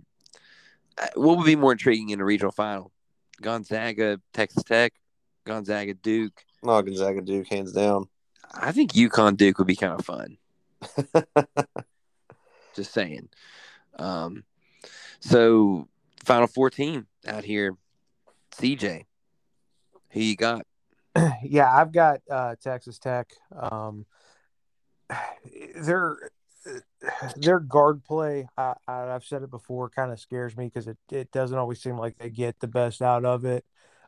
S1: what would be more intriguing in a regional final? Gonzaga, Texas Tech, Gonzaga, Duke.
S2: No, Gonzaga Duke, hands down.
S1: I think UConn Duke would be kind of fun. Just saying. Um, so Final Four team out here, CJ. Who you got?
S3: yeah, I've got uh, Texas Tech. Um, their their guard play, I, I've said it before, kind of scares me because it, it doesn't always seem like they get the best out of it.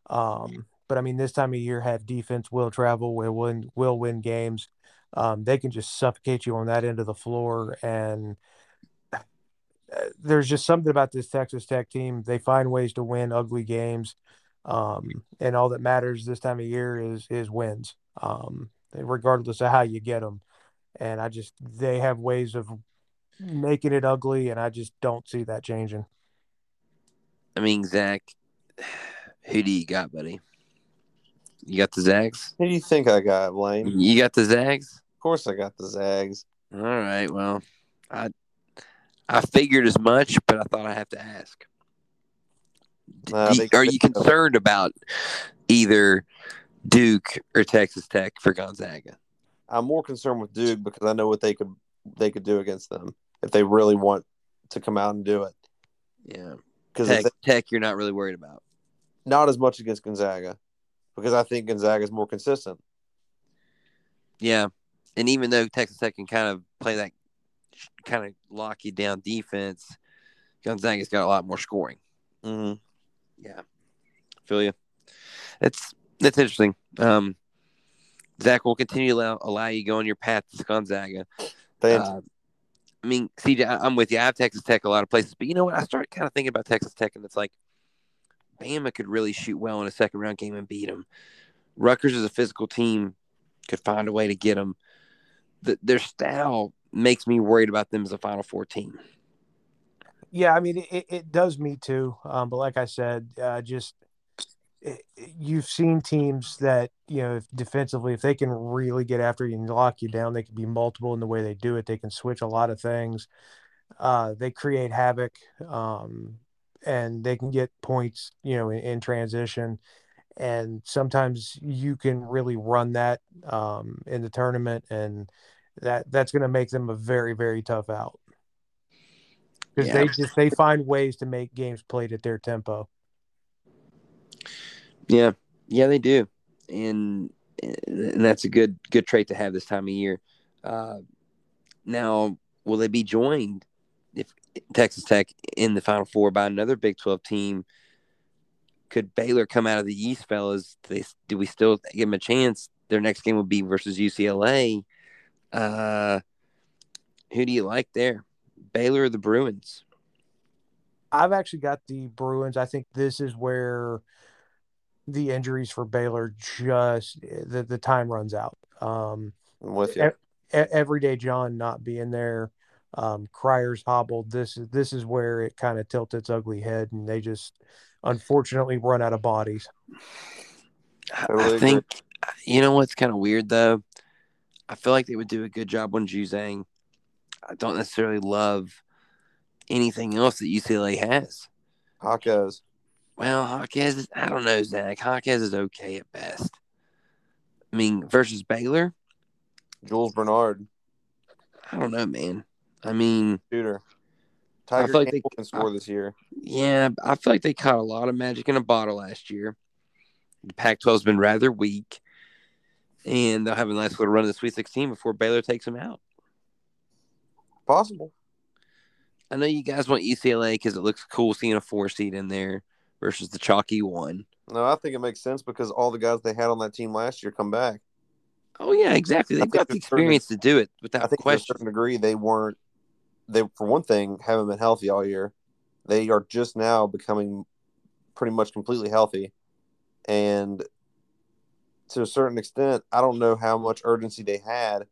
S3: Um, but I mean, this time of year, have defense will travel, will win, will win games. Um, they can just suffocate you on that end of the floor, and uh, there's just something about this Texas Tech team. They find ways to win ugly games um, and all that matters this time of year is is wins, um, regardless of how you get them. And I just they have ways of making it ugly, and I just don't see that changing.
S1: I mean, Zach. Who do you got, buddy? You got the Zags.
S2: Who do you think I got, Blaine?
S1: You got the Zags.
S2: Of course, I got the Zags.
S1: All right. Well, I I figured as much, but I thought I have to ask. D-
S2: Nah,
S1: do-
S2: they-
S1: are you concerned about either Duke or Texas Tech for Gonzaga?
S2: I'm more concerned with Duke because I know what they could they could do against them if they really want to come out and do it.
S1: Yeah,
S2: Because
S1: Tech, Tech, you're not really worried about.
S2: not as much against Gonzaga, because I think Gonzaga is more consistent.
S1: Yeah, and even though Texas Tech can kind of play that kind of lock you down defense, Gonzaga's got a lot more scoring.
S2: Mm-hmm.
S1: Yeah, feel you. That's that's interesting. Um, Zach will continue to allow, allow you to go on your path to Gonzaga. Uh, I mean, CJ, I'm with you. I have Texas Tech a lot of places, but you know what? I started kind of thinking about Texas Tech, and it's like Bama could really shoot well in a second round game and beat them. Rutgers is a physical team, could find a way to get them. The, their style makes me worried about them as a Final Four team.
S3: Yeah, I mean it, it does me too. Um, but like I said, uh, just it, you've seen teams that you know if defensively, if they can really get after you and lock you down, they can be multiple in the way they do it. They can switch a lot of things. Uh, they create havoc, um, and they can get points, you know, in, in transition. And sometimes you can really run that um, in the tournament, and that that's going to make them a very very tough out because
S1: Yeah.
S3: they just they find ways to make games played at their tempo.
S1: Yeah, yeah, they do, and and that's a good good trait to have this time of year. Uh, now, will they be joined if Texas Tech in the Final Four by another Big Twelve team? Could Baylor come out of the East, fellas? Do, they, do we still give them a chance? Their next game will be versus UCLA. Uh, who do you like there, Baylor or the Bruins?
S3: I've actually got the Bruins. I think this is where the injuries for Baylor just the, the time runs out. Um,
S2: I'm with you.
S3: e- everyday John not being there, um, Cryer's hobbled. This is this is where it kind of tilts its ugly head, and they just unfortunately run out of bodies.
S1: I-
S2: Totally
S1: I
S2: agree.
S1: think you know what's kind of weird though. I feel like they would do a good job on Juzang. I don't necessarily love anything else that UCLA has.
S2: Hawkes.
S1: Well, Hawkes, is, I don't know, Zach. Hawkes is okay at best. I mean, versus Baylor,
S2: Jules Bernard,
S1: I don't know, man. I mean,
S2: shooter.
S1: I
S2: Tiger
S1: feel like they-
S2: can score this year.
S1: yeah, I feel like they caught a lot of magic in a bottle last year. The Pac-12 has been rather weak, and they'll have a nice little run of the Sweet 16 before Baylor takes them out.
S2: Possible.
S1: I know you guys want UCLA because it looks cool seeing a four seed in there versus the chalky one.
S2: No, I think it makes sense because all the guys they had on that team last year come back.
S1: Oh yeah, exactly. They've got the
S2: a certain-
S1: experience to do it without I
S2: think to a
S1: question.
S2: certain degree they weren't. They for one thing haven't been healthy all year. They are just now becoming pretty much completely healthy, and to a certain extent, I don't know how much urgency they had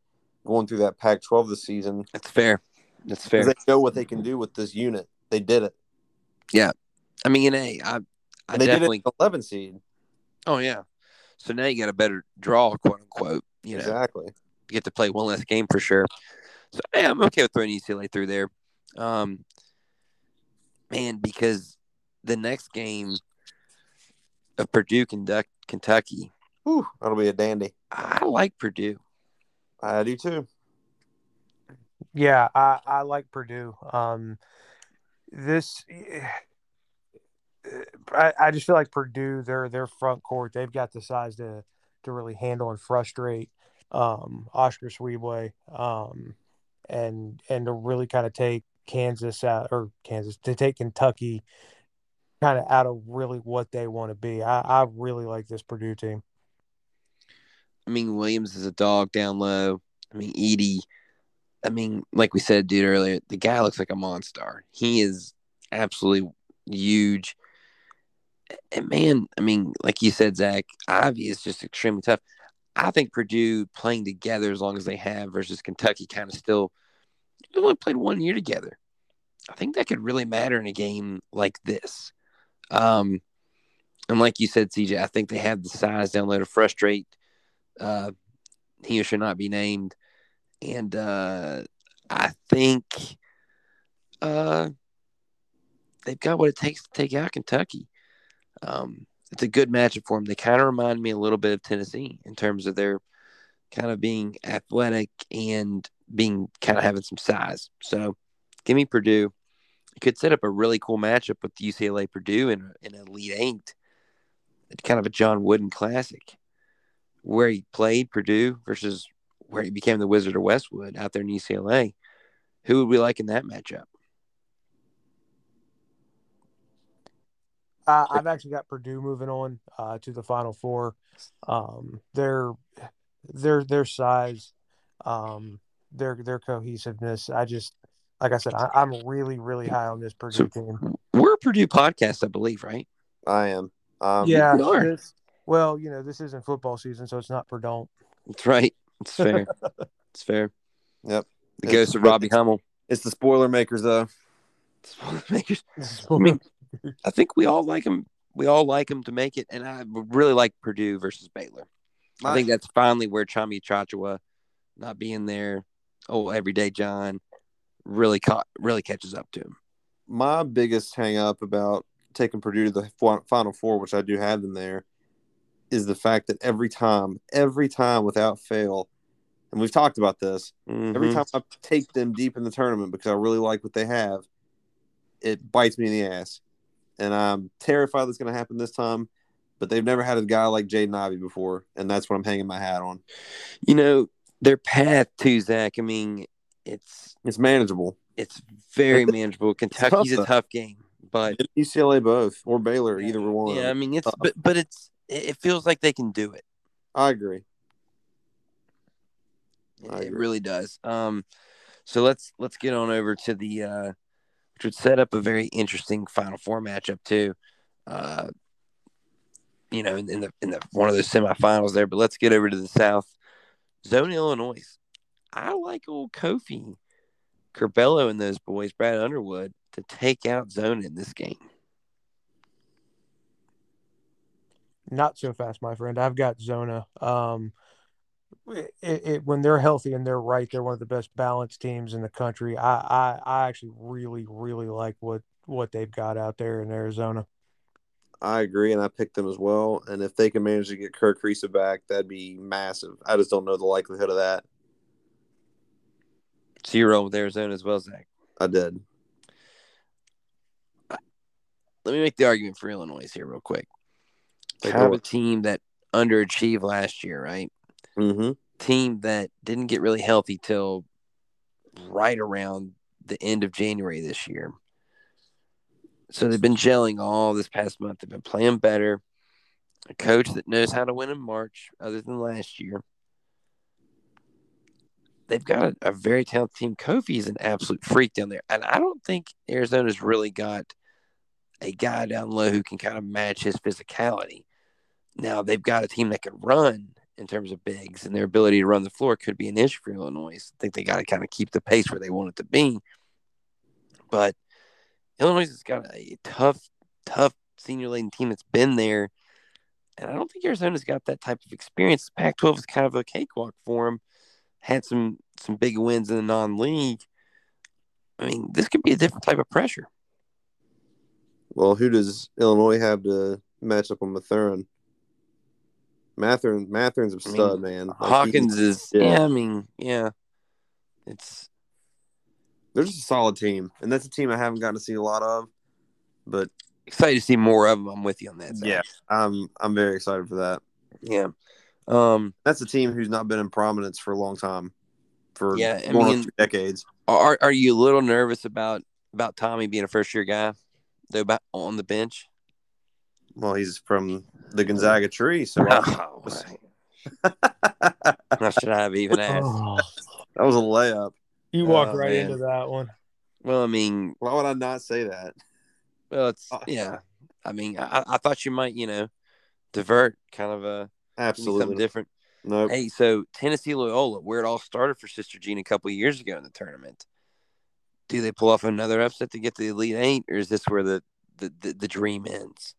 S2: going through that Pac-12 this season
S1: That's fair. That's fair.
S2: they know what they can do with this unit. They did it.
S1: Yeah, I mean, hey, I, I
S2: they
S1: definitely.
S2: did 11 seed.
S1: Oh yeah. So now you got a better draw, quote unquote. You know,
S2: Exactly.
S1: you get to play one less game for sure. So yeah, I'm okay with throwing UCLA through there. Um, man, because the next game of Purdue, Kentuck- Kentucky,
S2: Whew, that'll be a dandy.
S1: I like Purdue.
S2: I do too.
S3: Yeah, I, I like Purdue. Um, this, I, I just feel like Purdue, their their front court, they've got the size to to really handle and frustrate um, Oscar Tshiebwe, um, and and to really kind of take Kansas out or Kansas to take Kentucky kind of out of really what they want to be. I, I really like this Purdue team.
S1: I mean, Williams is a dog down low. I mean, Edey. I mean, like we said, dude, earlier, the guy looks like a monster. He is absolutely huge. And man, I mean, like you said, Zach, Ivey is just extremely tough. I think Purdue playing together as long as they have versus Kentucky kind of still they only played one year together. I think that could really matter in a game like this. Um, and like you said, CJ, I think they have the size down low to frustrate uh, he or should not be named. And uh, I think uh, they've got what it takes to take out Kentucky. Um, it's a good matchup for them. They kind of remind me a little bit of Tennessee in terms of their kind of being athletic and being kind of having some size. So give me Purdue. It could set up a really cool matchup with UCLA Purdue in, in Elite Eight. It's kind of a John Wooden classic where he played Purdue versus where he became the Wizard of Westwood out there in UCLA. Who would we like in that matchup?
S3: I, I've actually got Purdue moving on uh, to the Final Four. Um, their their their size, um, their their cohesiveness. I just like I said, I, I'm really really high on this Purdue
S1: So-
S3: team.
S1: We're a Purdue podcast, I believe, right?
S2: I am. Um,
S3: Yeah,
S1: we are.
S3: this- well, you know, this isn't football season, so it's not Purdue.
S1: That's right. It's fair. it's fair.
S2: Yep.
S1: The
S2: It's-
S1: ghost of Robbie Hummel.
S2: It's the spoiler makers, though.
S1: I mean, I think we all like him. We all like him to make it, and I really like Purdue versus Baylor. I think that's finally where Tchamwa Tchatchoua not being there, oh, everyday John, really caught, really catches up to him.
S2: my biggest hang up about taking Purdue to the Final Four, which I do have them there, is the fact that every time, every time without fail, and we've talked about this, every
S1: Mhm.
S2: time I take them deep in the tournament because I really like what they have, it bites me in the ass. And I'm terrified that's going to happen this time, but they've never had a guy like Jaden Ivey before, and that's what I'm hanging my hat on.
S1: you know, their path to Zach. I mean, it's
S2: It's manageable.
S1: it's very manageable. Kentucky's a tough game, but
S2: UCLA both or Baylor, either one.
S1: yeah, I mean, it's
S2: tough.
S1: but but it's it feels like they can do it.
S2: I agree. I
S1: It really does. Um, so let's let's get on over to the uh, which would set up a very interesting Final Four matchup too. Uh, you know, in, in the in the one of those semifinals there. But let's get over to the South Zone, Illinois. I like old Kofi, Curbelo, and those boys, Brad Underwood, to take out Zone in this game.
S3: Not so fast, my friend. I've got Zona. Um, it, it, when they're healthy and they're right, they're one of the best balanced teams in the country. I, I, I actually really, really like what what they've got out there in Arizona.
S2: I agree, and I picked them as well. And if they can manage to get Kerr Kriisa back, that'd be massive. I just don't know the likelihood of that.
S1: So you're with Arizona as well, Zach.
S2: I did.
S1: Let me make the argument for Illinois here, real quick. Of
S2: it
S1: a team that underachieved last year, right?
S2: Mm-hmm.
S1: team that didn't get really healthy till right around the end of January this year. So they've been gelling all this past month. They've been playing better. A coach that knows how to win in March, other than last year. They've got a, a very talented team. Kofi is an absolute freak down there. And I don't think Arizona's really got a guy down low who can kind of match his physicality. Now they've got a team that can run in terms of bigs, and their ability to run the floor could be an issue for Illinois. I think they got to kind of keep the pace where they want it to be. But Illinois has got a tough, tough senior laden team that's been there. And I don't think Arizona's got that type of experience. Pac 12 is kind of a cakewalk for them. Had some some big wins in the non league. I mean, this could be a different type of pressure.
S2: Well, who does Illinois have to match up with Mathurin? Mathurin, Mathurin's a stud,
S1: mean,
S2: man. Like,
S1: Hawkins
S2: he-
S1: is,
S2: yeah.
S1: yeah. I mean, yeah. It's,
S2: they're just a solid team, and that's a team I haven't gotten to see a lot of. But
S1: excited to see more of them. I'm with you on that. Zach.
S2: yeah, I'm I'm very excited for that.
S1: Yeah. Um,
S2: That's a team who's not been in prominence for a long time, for
S1: Yeah, I
S2: more
S1: mean-
S2: than two decades.
S1: are are you a little nervous about about Tommy being a first year guy, though, about on the bench?
S2: Well, he's from the Gonzaga tree, so
S1: Oh, how should I have even asked?
S3: Oh,
S2: that was a layup.
S3: You walk
S1: Oh,
S3: right
S1: man.
S3: into that one.
S1: Well, I mean,
S2: Why would I not say that?
S1: well, it's
S2: Uh,
S1: yeah. I mean, I, I thought you might, you know, divert kind of a something
S2: Absolutely.
S1: different.
S2: Nope.
S1: Hey, so Tennessee Loyola, where it all started for Sister Jean a couple years ago in the tournament. Do they pull off another upset to get to the Elite Eight, or is this where the the, the, the dream ends?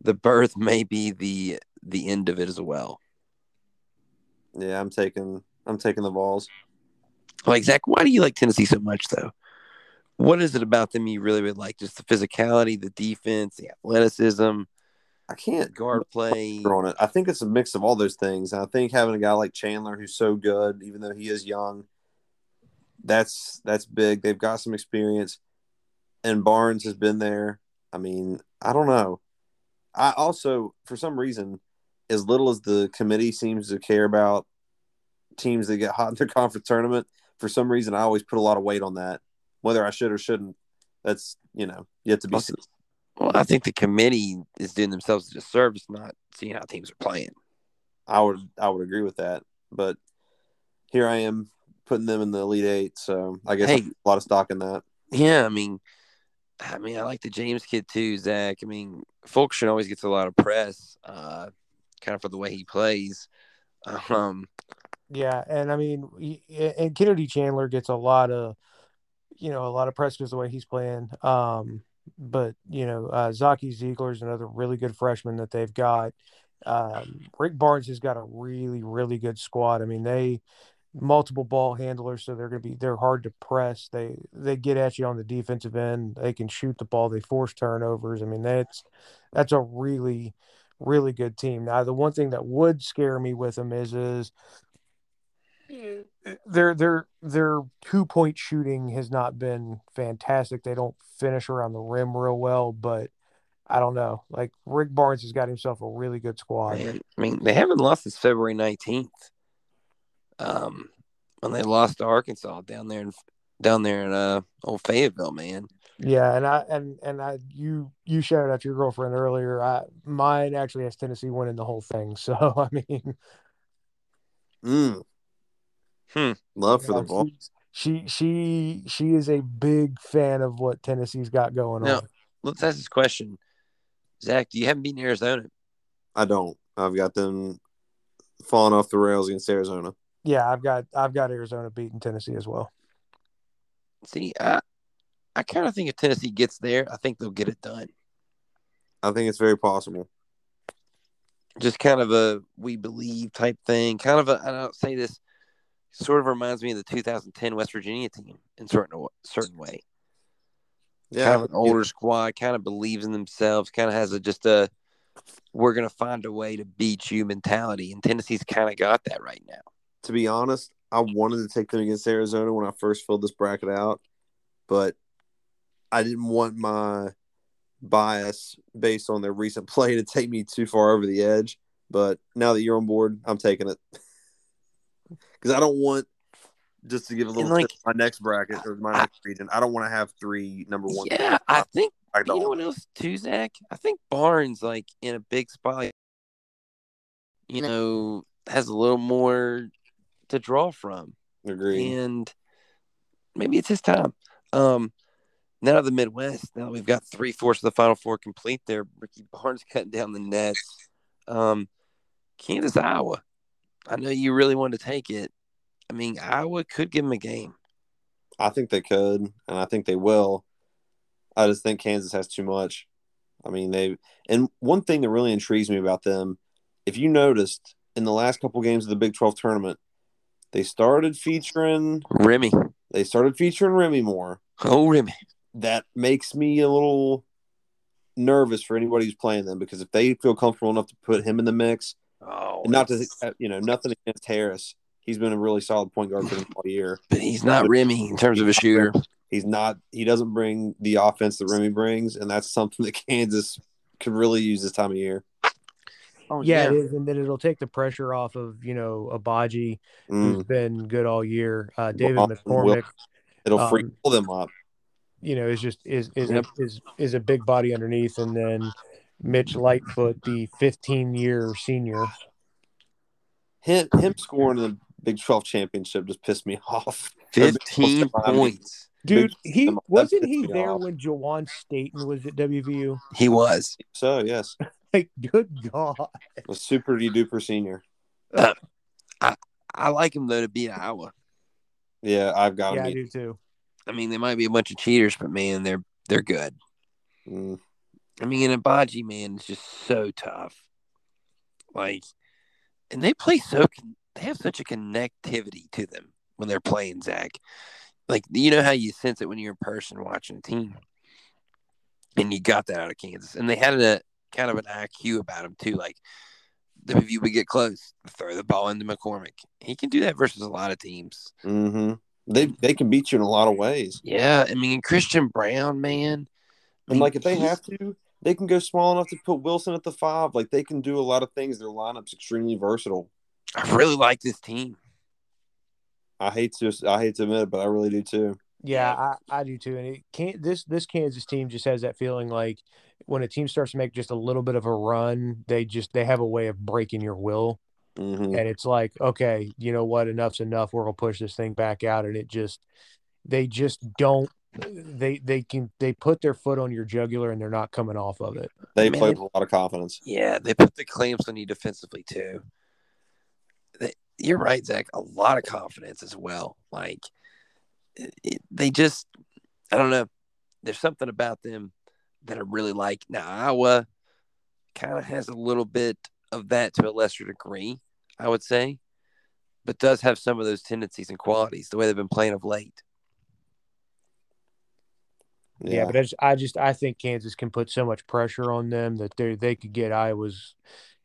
S1: The birth may be the the end of it as well.
S2: Yeah, I'm taking I'm taking the Vols.
S1: Like Zach, why do you like Tennessee so much though? What is it about them you really would like? Just the physicality, the defense, the athleticism,
S2: I can't
S1: guard play.
S2: on it. I think it's a mix of all those things. I think having a guy like Chandler who's so good, even though he is young, that's that's big. They've got some experience, and Barnes has been there. I mean, I don't know. I also, for some reason, as little as the committee seems to care about teams that get hot in their conference tournament, for some reason, I always put a lot of weight on that, whether I should or shouldn't. That's you know yet to be seen.
S1: Well, I think the committee is doing themselves a disservice not seeing how teams are playing.
S2: I would I would agree with that, but here I am putting them in the elite eight, so I guess
S1: Hey.
S2: a lot of stock in that.
S1: Yeah, I mean, I mean, I like the James kid too, Zach. I mean, Fulkerson always gets a lot of press, uh, kind of for the way he plays. Um,
S3: Yeah, and I mean, he- and Kennedy Chandler gets a lot of, you know, a lot of press because the way he's playing. Um, but you know, uh, Zakai Zeigler is another really good freshman that they've got. Um, Rick Barnes has got a really, really good squad. I mean, they multiple ball handlers, so they're going to be they're hard to press. They they get at you on the defensive end. They can shoot the ball. They force turnovers. I mean, that's that's a really, really good team. Now, the one thing that would scare me with them is is their their their two point shooting has not been fantastic. They don't finish around the rim real well, but I don't know. Like Rick Barnes has got himself a really good squad.
S1: man, I mean, they haven't lost since February nineteenth. Um, when they lost to Arkansas down there in down there in uh old Fayetteville, man.
S3: Yeah, and I and and I you you shouted out your girlfriend earlier. I mine actually has Tennessee winning the whole thing. So I mean,
S2: Mm.
S1: Hmm.
S2: Love for the
S3: yeah,
S2: ball.
S3: she she she is a big fan of what Tennessee's got going
S1: Now-
S3: on.
S1: Let's ask this question, Zach. Do you haven't beaten Arizona?
S2: I don't. I've got them falling off the rails against Arizona.
S3: Yeah, I've got I've got Arizona beating Tennessee as well.
S1: See, I I kind of think if Tennessee gets there, I think they'll get it done.
S2: I think it's very possible.
S1: just kind of a we believe type thing. Kind of a I don't say this sort of reminds me of the 2010 West Virginia team in certain certain way.
S2: Yeah,
S1: kind of an older squad, kind of believes in themselves, kind of has a just a we're gonna find a way to beat you mentality, and Tennessee's kind of got that right now.
S2: to be honest, I wanted to take them against Arizona when I first filled this bracket out, but I didn't want my bias based on their recent play to take me too far over the edge. But now that you're on board, I'm taking it because I don't want just to give a little
S1: like-
S2: tip, my next bracket or my
S1: I-
S2: next region, I don't want to have three number one.
S1: Yeah, I think
S2: I
S1: you
S2: don't.
S1: know what else too, Zach? I think Barnes like in a big spot. You know, has a little more to draw from.
S2: agree.
S1: and maybe it's his time. Um, now the Midwest. Now that we've got three fourths of the Final Four complete. There, Ricky Barnes cutting down the nets. Um, Kansas, Iowa. I know you really want to take it. I mean, Iowa could give them a game.
S2: I think they could, and I think they will. I just think Kansas has too much. I mean, they and one thing that really intrigues me about them, if you noticed in the last couple games of the Big Twelve tournament, they started featuring
S1: Remy,
S2: they started featuring Remy more.
S1: oh Remy,
S2: That makes me a little nervous for anybody who's playing them because if they feel comfortable enough to put him in the mix,
S1: oh,
S2: and not to you know nothing against Harris, he's been a really solid point guard for them all year.
S1: but he's not Remy in terms of a shooter.
S2: He's not. He doesn't bring the offense that Remy brings, and that's something that Kansas could really use this time of year.
S1: Oh
S3: Yeah, it is, and then it'll take the pressure off of you know Agbaji, who's been good all year. Uh, David
S2: Austin
S3: McCormack,
S2: Will- It'll free
S3: Um,
S2: pull them up.
S3: you know, is just is is
S1: Yep.
S3: a, is is a big body underneath, and then Mitch Lightfoot, the 15 year senior.
S2: Him, him scoring the Big Twelve championship just pissed me off.
S1: fifteen points.
S3: Dude, he wasn't he there
S2: off.
S3: when Juwan Staten was at WVU?
S1: He was.
S2: So yes,
S3: Like, good God.
S2: a super duper senior.
S1: I like him though to beat an Iowa.
S2: Yeah, I've got
S3: Yeah, I
S2: him.
S3: do too.
S1: I mean, they might be a bunch of cheaters, but man, they're they're good.
S2: Mm,
S1: I mean, Agbaji, man, is just so tough. Like, and they play so they have such a connectivity to them when they're playing Zach. Like, you know how you sense it when you're in person watching a team, and you got that out of Kansas, and they had a kind of an IQ about them too. Like, if you would get close, throw the ball into McCormack. He can do that versus a lot of teams.
S2: hmm They they can beat you in a lot of ways,
S1: Yeah, I mean, Christian Braun, man. I
S2: and like if they have to, they can go small enough to put Wilson at the five. Like they can do a lot of things. Their lineup's extremely versatile.
S1: I really like this team.
S2: I hate to I hate to admit it, but I really do too.
S3: Yeah, I, I do too. And it can't this this Kansas team just has that feeling like when a team starts to make just a little bit of a run, they just they have a way of breaking your will.
S2: hmm
S3: And it's like, okay, you know what, enough's enough. We're gonna push this thing back out. And it just they just don't they they can they put their foot on your jugular and they're not coming off of it.
S2: They
S1: Man.
S2: play with a lot of confidence.
S1: Yeah, they put the clamps on you defensively too. They, you're right, Zach. A lot of confidence as well. Like it, it- they just, I don't know. There's something about them that I really like. Now Iowa kind of has a little bit of that to a lesser degree, I would say, but does have some of those tendencies and qualities the way they've been playing of late.
S3: Yeah, but I just, I just I think Kansas can put so much pressure on them that they they could get Iowa's.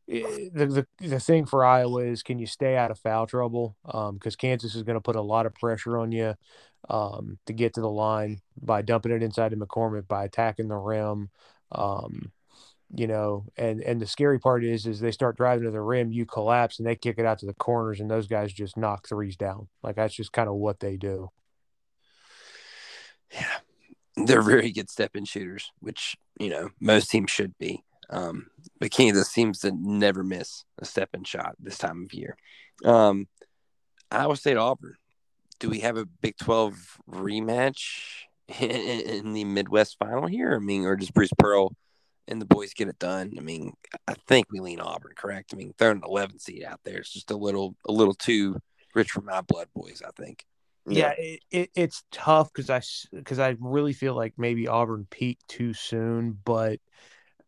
S3: eh, The, the the thing for Iowa is can you stay out of foul trouble? Because Kansas is going to put a lot of pressure on you um, to get to the line by dumping it inside to McCormack by attacking the rim. Um, you know, and and the scary part is is they start driving to the rim, you collapse, and they kick it out to the corners, and those guys just knock threes down. Like that's just kind of what they do.
S1: Yeah, they're very good step in shooters, which you know most teams should be. Um, but Kansas seems to never miss a step in shot this time of year. Um, Iowa State Auburn. Do we have a Big Twelve rematch in, in the Midwest final here? I mean, or does Bruce Pearl and the boys get it done? I mean, I think we lean Auburn, correct? I mean, they're an 11 seed out there. It's just a little, a little too rich for my blood, boys. I think.
S3: Yeah, it, it, it's tough because I because I really feel like maybe Auburn peaked too soon, but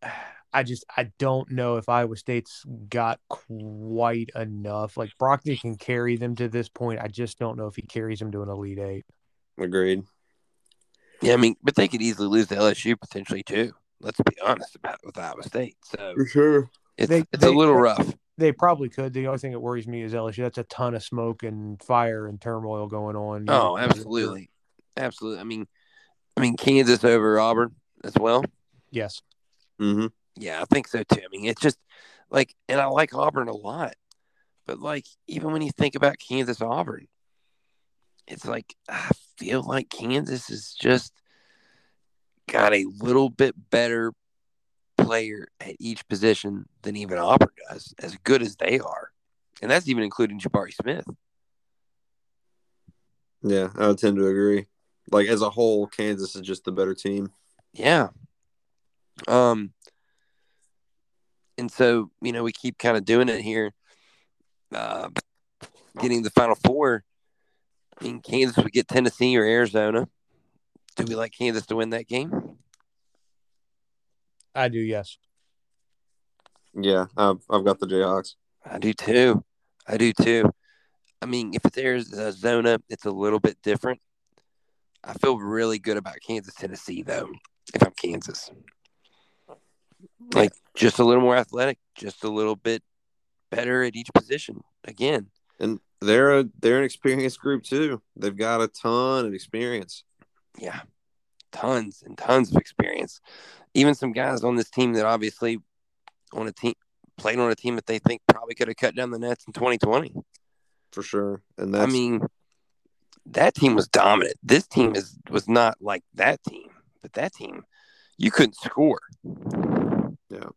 S3: I just I don't know if Iowa State's got quite enough. Like Brockton can carry them to this point. I just don't know if he carries them to an Elite Eight.
S2: agreed.
S1: Yeah, I mean, but they could easily lose to LSU potentially too. Let's be honest about with Iowa State. So For
S2: sure.
S1: it's
S3: They-
S1: it's
S3: they-
S1: a little rough.
S3: They probably could. The only thing that worries me is LSU. That's a ton of smoke and fire and turmoil going on.
S1: Oh,
S3: know,
S1: absolutely, absolutely. I mean, I mean Kansas over Auburn as well.
S3: Yes.
S2: hmm
S1: Yeah, I think so too. I mean, it's just like, and I like Auburn a lot, but like even when you think about Kansas Auburn, it's like I feel like Kansas is just got a little bit better player at each position than even Auburn does, as good as they are. And that's even including Jabari Smith.
S2: Yeah, I would tend to agree. Like as a whole, Kansas is just the better team.
S1: Yeah. Um and so, you know, we keep kind of doing it here. Uh getting the final four. I mean Kansas would get Tennessee or Arizona. Do we like Kansas to win that game?
S3: I do, yes.
S2: Yeah, I've I've got the Jayhawks.
S1: I do too. I do too. I mean, if it's Arizona, it's a little bit different. I feel really good about Kansas, Tennessee, though, if I'm Kansas. Like, just a little more athletic, just a little bit better at each position. Again,
S2: And they're a they're an experienced group too. They've got a ton of experience.
S1: yeah, tons and tons of experience. Even some guys on this team that obviously on a team played on a team that they think probably could have cut down the nets in 2020.
S2: for sure. And that's
S1: I mean, that team was dominant. This team is was not like that team, but that team, you couldn't score.
S2: Yeah,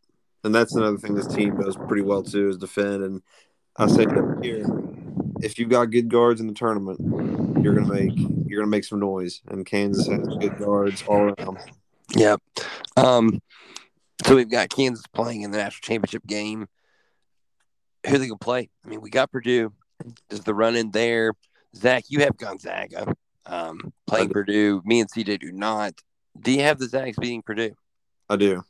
S2: and that's another thing this team does pretty well too is defend. And I say that here, if you've got good guards in the tournament, you're gonna make you're gonna make some noise. And Kansas has good guards all around.
S1: Yep. Um, so we've got Kansas playing in the national championship game. Who they gonna play? I mean, we got Purdue. Does the run in there? Zach, you have Gonzaga um, playing. Purdue. Me and CJ do not. Do you have the Zags beating Purdue?
S2: I do.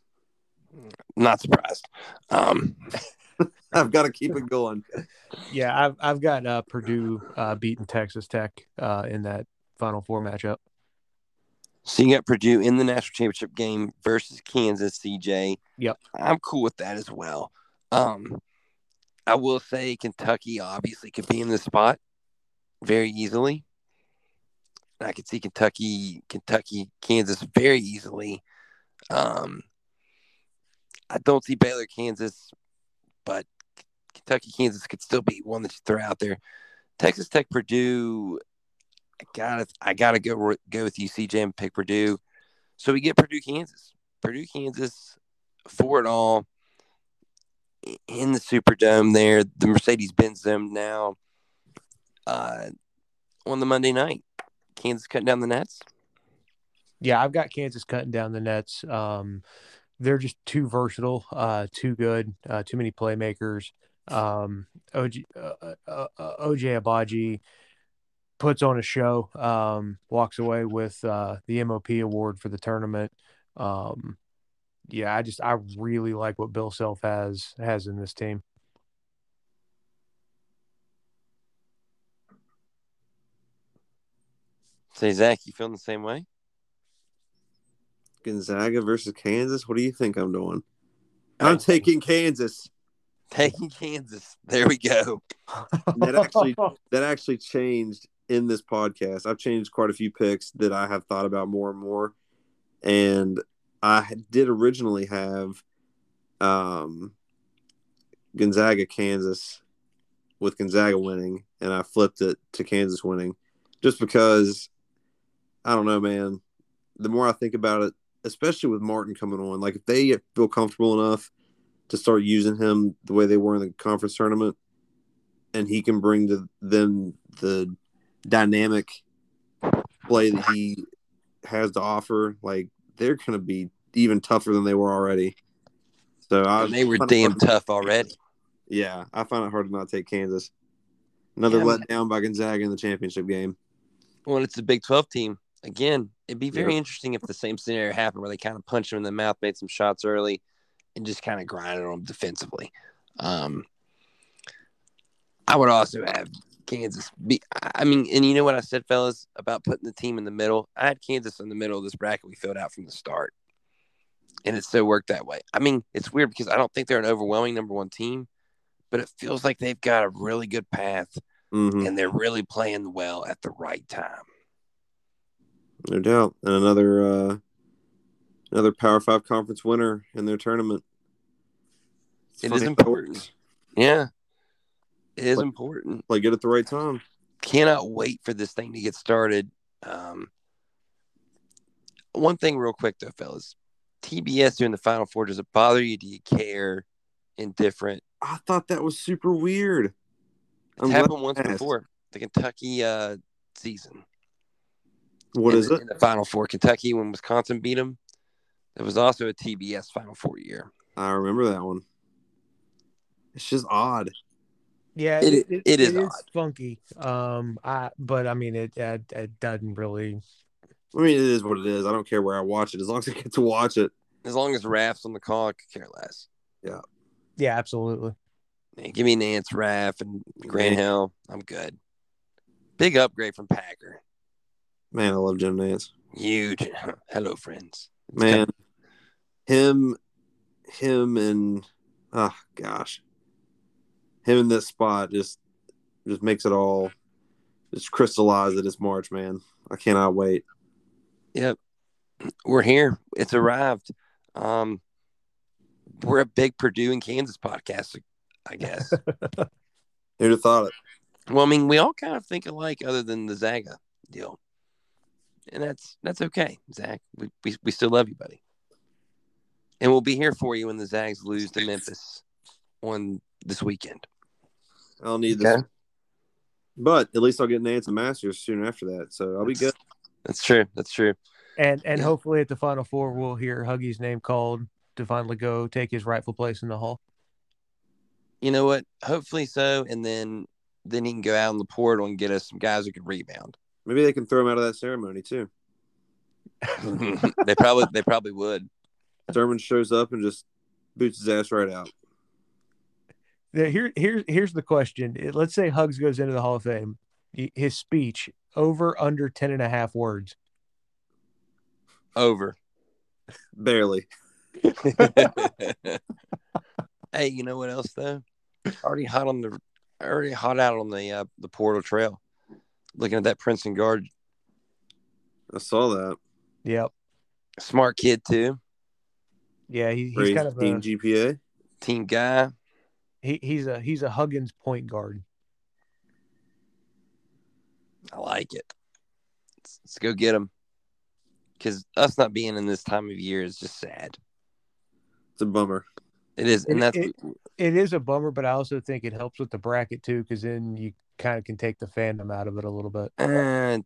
S1: Not surprised. Um,
S2: I've got to keep it going.
S3: Yeah, I've I've got uh, Purdue uh, beating Texas Tech uh, in that Final Four matchup.
S1: So you got Purdue in the national championship game versus Kansas, CJ.
S3: Yep.
S1: I'm cool with that as well. Um, I will say Kentucky obviously could be in this spot very easily. I could see Kentucky, Kentucky, Kansas very easily. Um, I don't see Baylor, Kansas, but Kentucky, Kansas could still be one that you throw out there. Texas Tech, Purdue. I gotta, I gotta go go with you, CJ, and pick Purdue. So we get Purdue, Kansas. Purdue, Kansas, for it all in the Superdome there, the Mercedes Benz Dome now. Uh, on the Monday night, Kansas cutting down the nets.
S3: Yeah, I've got Kansas cutting down the nets. Um, they're just too versatile, uh, too good, uh, too many playmakers. Um, OG, uh, uh, uh, OJ Agbaji puts on a show, um, walks away with uh, the MOP award for the tournament. Um, yeah, I just I really like what Bill Self has has in this team.
S1: Say, Zach, you feeling the same way?
S2: Gonzaga versus Kansas. What do you think I'm doing? I'm taking Kansas.
S1: Taking Kansas. There we go.
S2: That actually that actually changed in this podcast. I've changed quite a few picks that I have thought about more and more. And I did originally have um, Gonzaga, Kansas, with Gonzaga winning, and I flipped it to Kansas winning, just because I don't know, man. The more I think about it, especially with Martin coming on, like if they feel comfortable enough to start using him the way they were in the conference tournament, and he can bring to them the dynamic play that he has to offer, like they're going to be even tougher than they were already. So I
S1: And they were damn
S2: hard to-
S1: tough already.
S2: Yeah, I find it hard to not take Kansas. Another
S1: Yeah, man.
S2: letdown by Gonzaga in the championship game.
S1: Well, it's a Big 12 team. Again, it'd be very
S2: Yeah.
S1: interesting if the same scenario happened where they kind of punched him in the mouth, made some shots early, and just kind of grinded on him defensively. Um, I would also have Kansas be. I mean, and you know what I said, fellas, about putting the team in the middle? I had Kansas in the middle of this bracket we filled out from the start. And it still worked that way. I mean, it's weird because I don't think they're an overwhelming number one team, but it feels like they've got a really good path
S2: hmm
S1: and they're really playing well at the right time.
S2: No doubt. And another uh, another Power Five conference winner in their tournament. It's
S1: It
S2: funny
S1: is
S2: how
S1: important.
S2: works.
S1: Yeah. It is important.
S2: Like-
S1: important.
S2: Play good at the right time.
S1: cannot wait for this thing to get started. Um, one thing, real quick though, fellas, TBS during the Final Four does it bother you? Do you care? Indifferent?
S2: I thought that was super weird.
S1: It's
S2: I'm
S1: happened once
S2: asked.
S1: before. The Kentucky uh, season.
S2: What
S1: in
S2: is it?
S1: In the Final Four, Kentucky when Wisconsin beat them. It was also a TBS Final Four year.
S2: I remember that one. It's just odd.
S3: Yeah,
S1: It- it is
S3: is
S1: odd.
S3: funky. Um, I but I mean it, it it doesn't really.
S2: I mean, it is what it is. I don't care where I watch it as long as I get to watch it.
S1: As long as Raph's on the call, I could care less.
S3: Yeah, Yeah, absolutely.
S1: Man, give me Nantz, Raph, and Grant Hill. I'm good. Big upgrade from Packer.
S2: Man, I love Jim Nantz.
S1: Huge. Hello, friends. It's
S2: Man, him, him, and oh gosh, him in this spot just just makes it all just crystallize that it's March. Man, I cannot wait.
S1: Yep. We're here. It's arrived. Um, we're a big Purdue and Kansas podcast, I guess.
S2: Who'd have thought it?
S1: well, I mean, we all kind of think alike, other than the Zaga deal, and that's that's okay, Zach. We we, we still love you, buddy, and we'll be here for you when the Zags lose to Memphis on this weekend.
S2: I'll need this, but at least I'll get Nantz and Masters soon after that, so I'll be good.
S1: That's true. That's true.
S3: And and
S1: Yeah.
S3: hopefully at the final four we'll hear Huggy's name called to finally go take his rightful place in the hall.
S1: You know what? Hopefully so, and then then he can go out on the portal and get us some guys who can rebound.
S2: Maybe they can throw him out of that ceremony too.
S1: they probably they probably would.
S2: Thurman shows up and just boots his ass right out.
S3: The- Here here's here's the question. Let's say Hugs goes into the Hall of Fame. His speech over under 10 and a half words.
S1: Over.
S2: Barely.
S1: hey, you know what else though? Already hot on the already hot out on the uh, the portal trail. Looking at that Princeton guard,
S2: I saw that.
S3: Yep.
S1: smart kid too,
S3: Yeah, he, he's kind of
S2: team
S3: a
S2: GPA.
S1: team guy.
S3: he, he's a he's a Huggins point guard.
S1: I like it. Let's, let's go get him. Because us not being in this time of year is just sad.
S2: It's a bummer.
S1: It is, and
S3: It-
S1: that's
S3: it- It is a bummer, but I also think it helps with the bracket too, because then you kind of can take the fandom out of it a little bit.
S1: uh,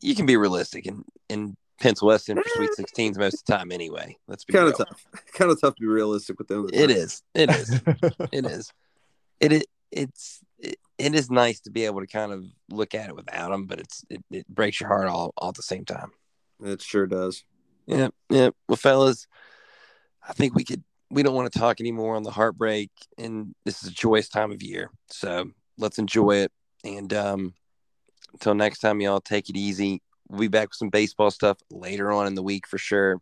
S1: you can be realistic and and pencil us in for Sweet Sixteens most of the time anyway. Let's be
S2: Kind of tough. Kind of tough to be realistic with them.
S1: It is. It is. it is. It is. It's. It, it is nice to be able to kind of look at it without them, but it's it, it breaks your heart all, all at the same time.
S2: It sure does.
S1: Yep. Yep. Well, fellas, I think we could. We don't want to talk anymore on the heartbreak, and this is a joyous time of year. So let's enjoy it. And um, until next time, y'all take it easy. We'll be back with some baseball stuff later on in the week for sure.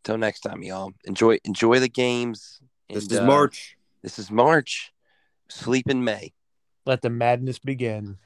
S1: Until next time, y'all enjoy enjoy the games.
S2: This is
S1: uh,
S2: March.
S1: This is March. Sleep in May.
S3: Let the madness begin.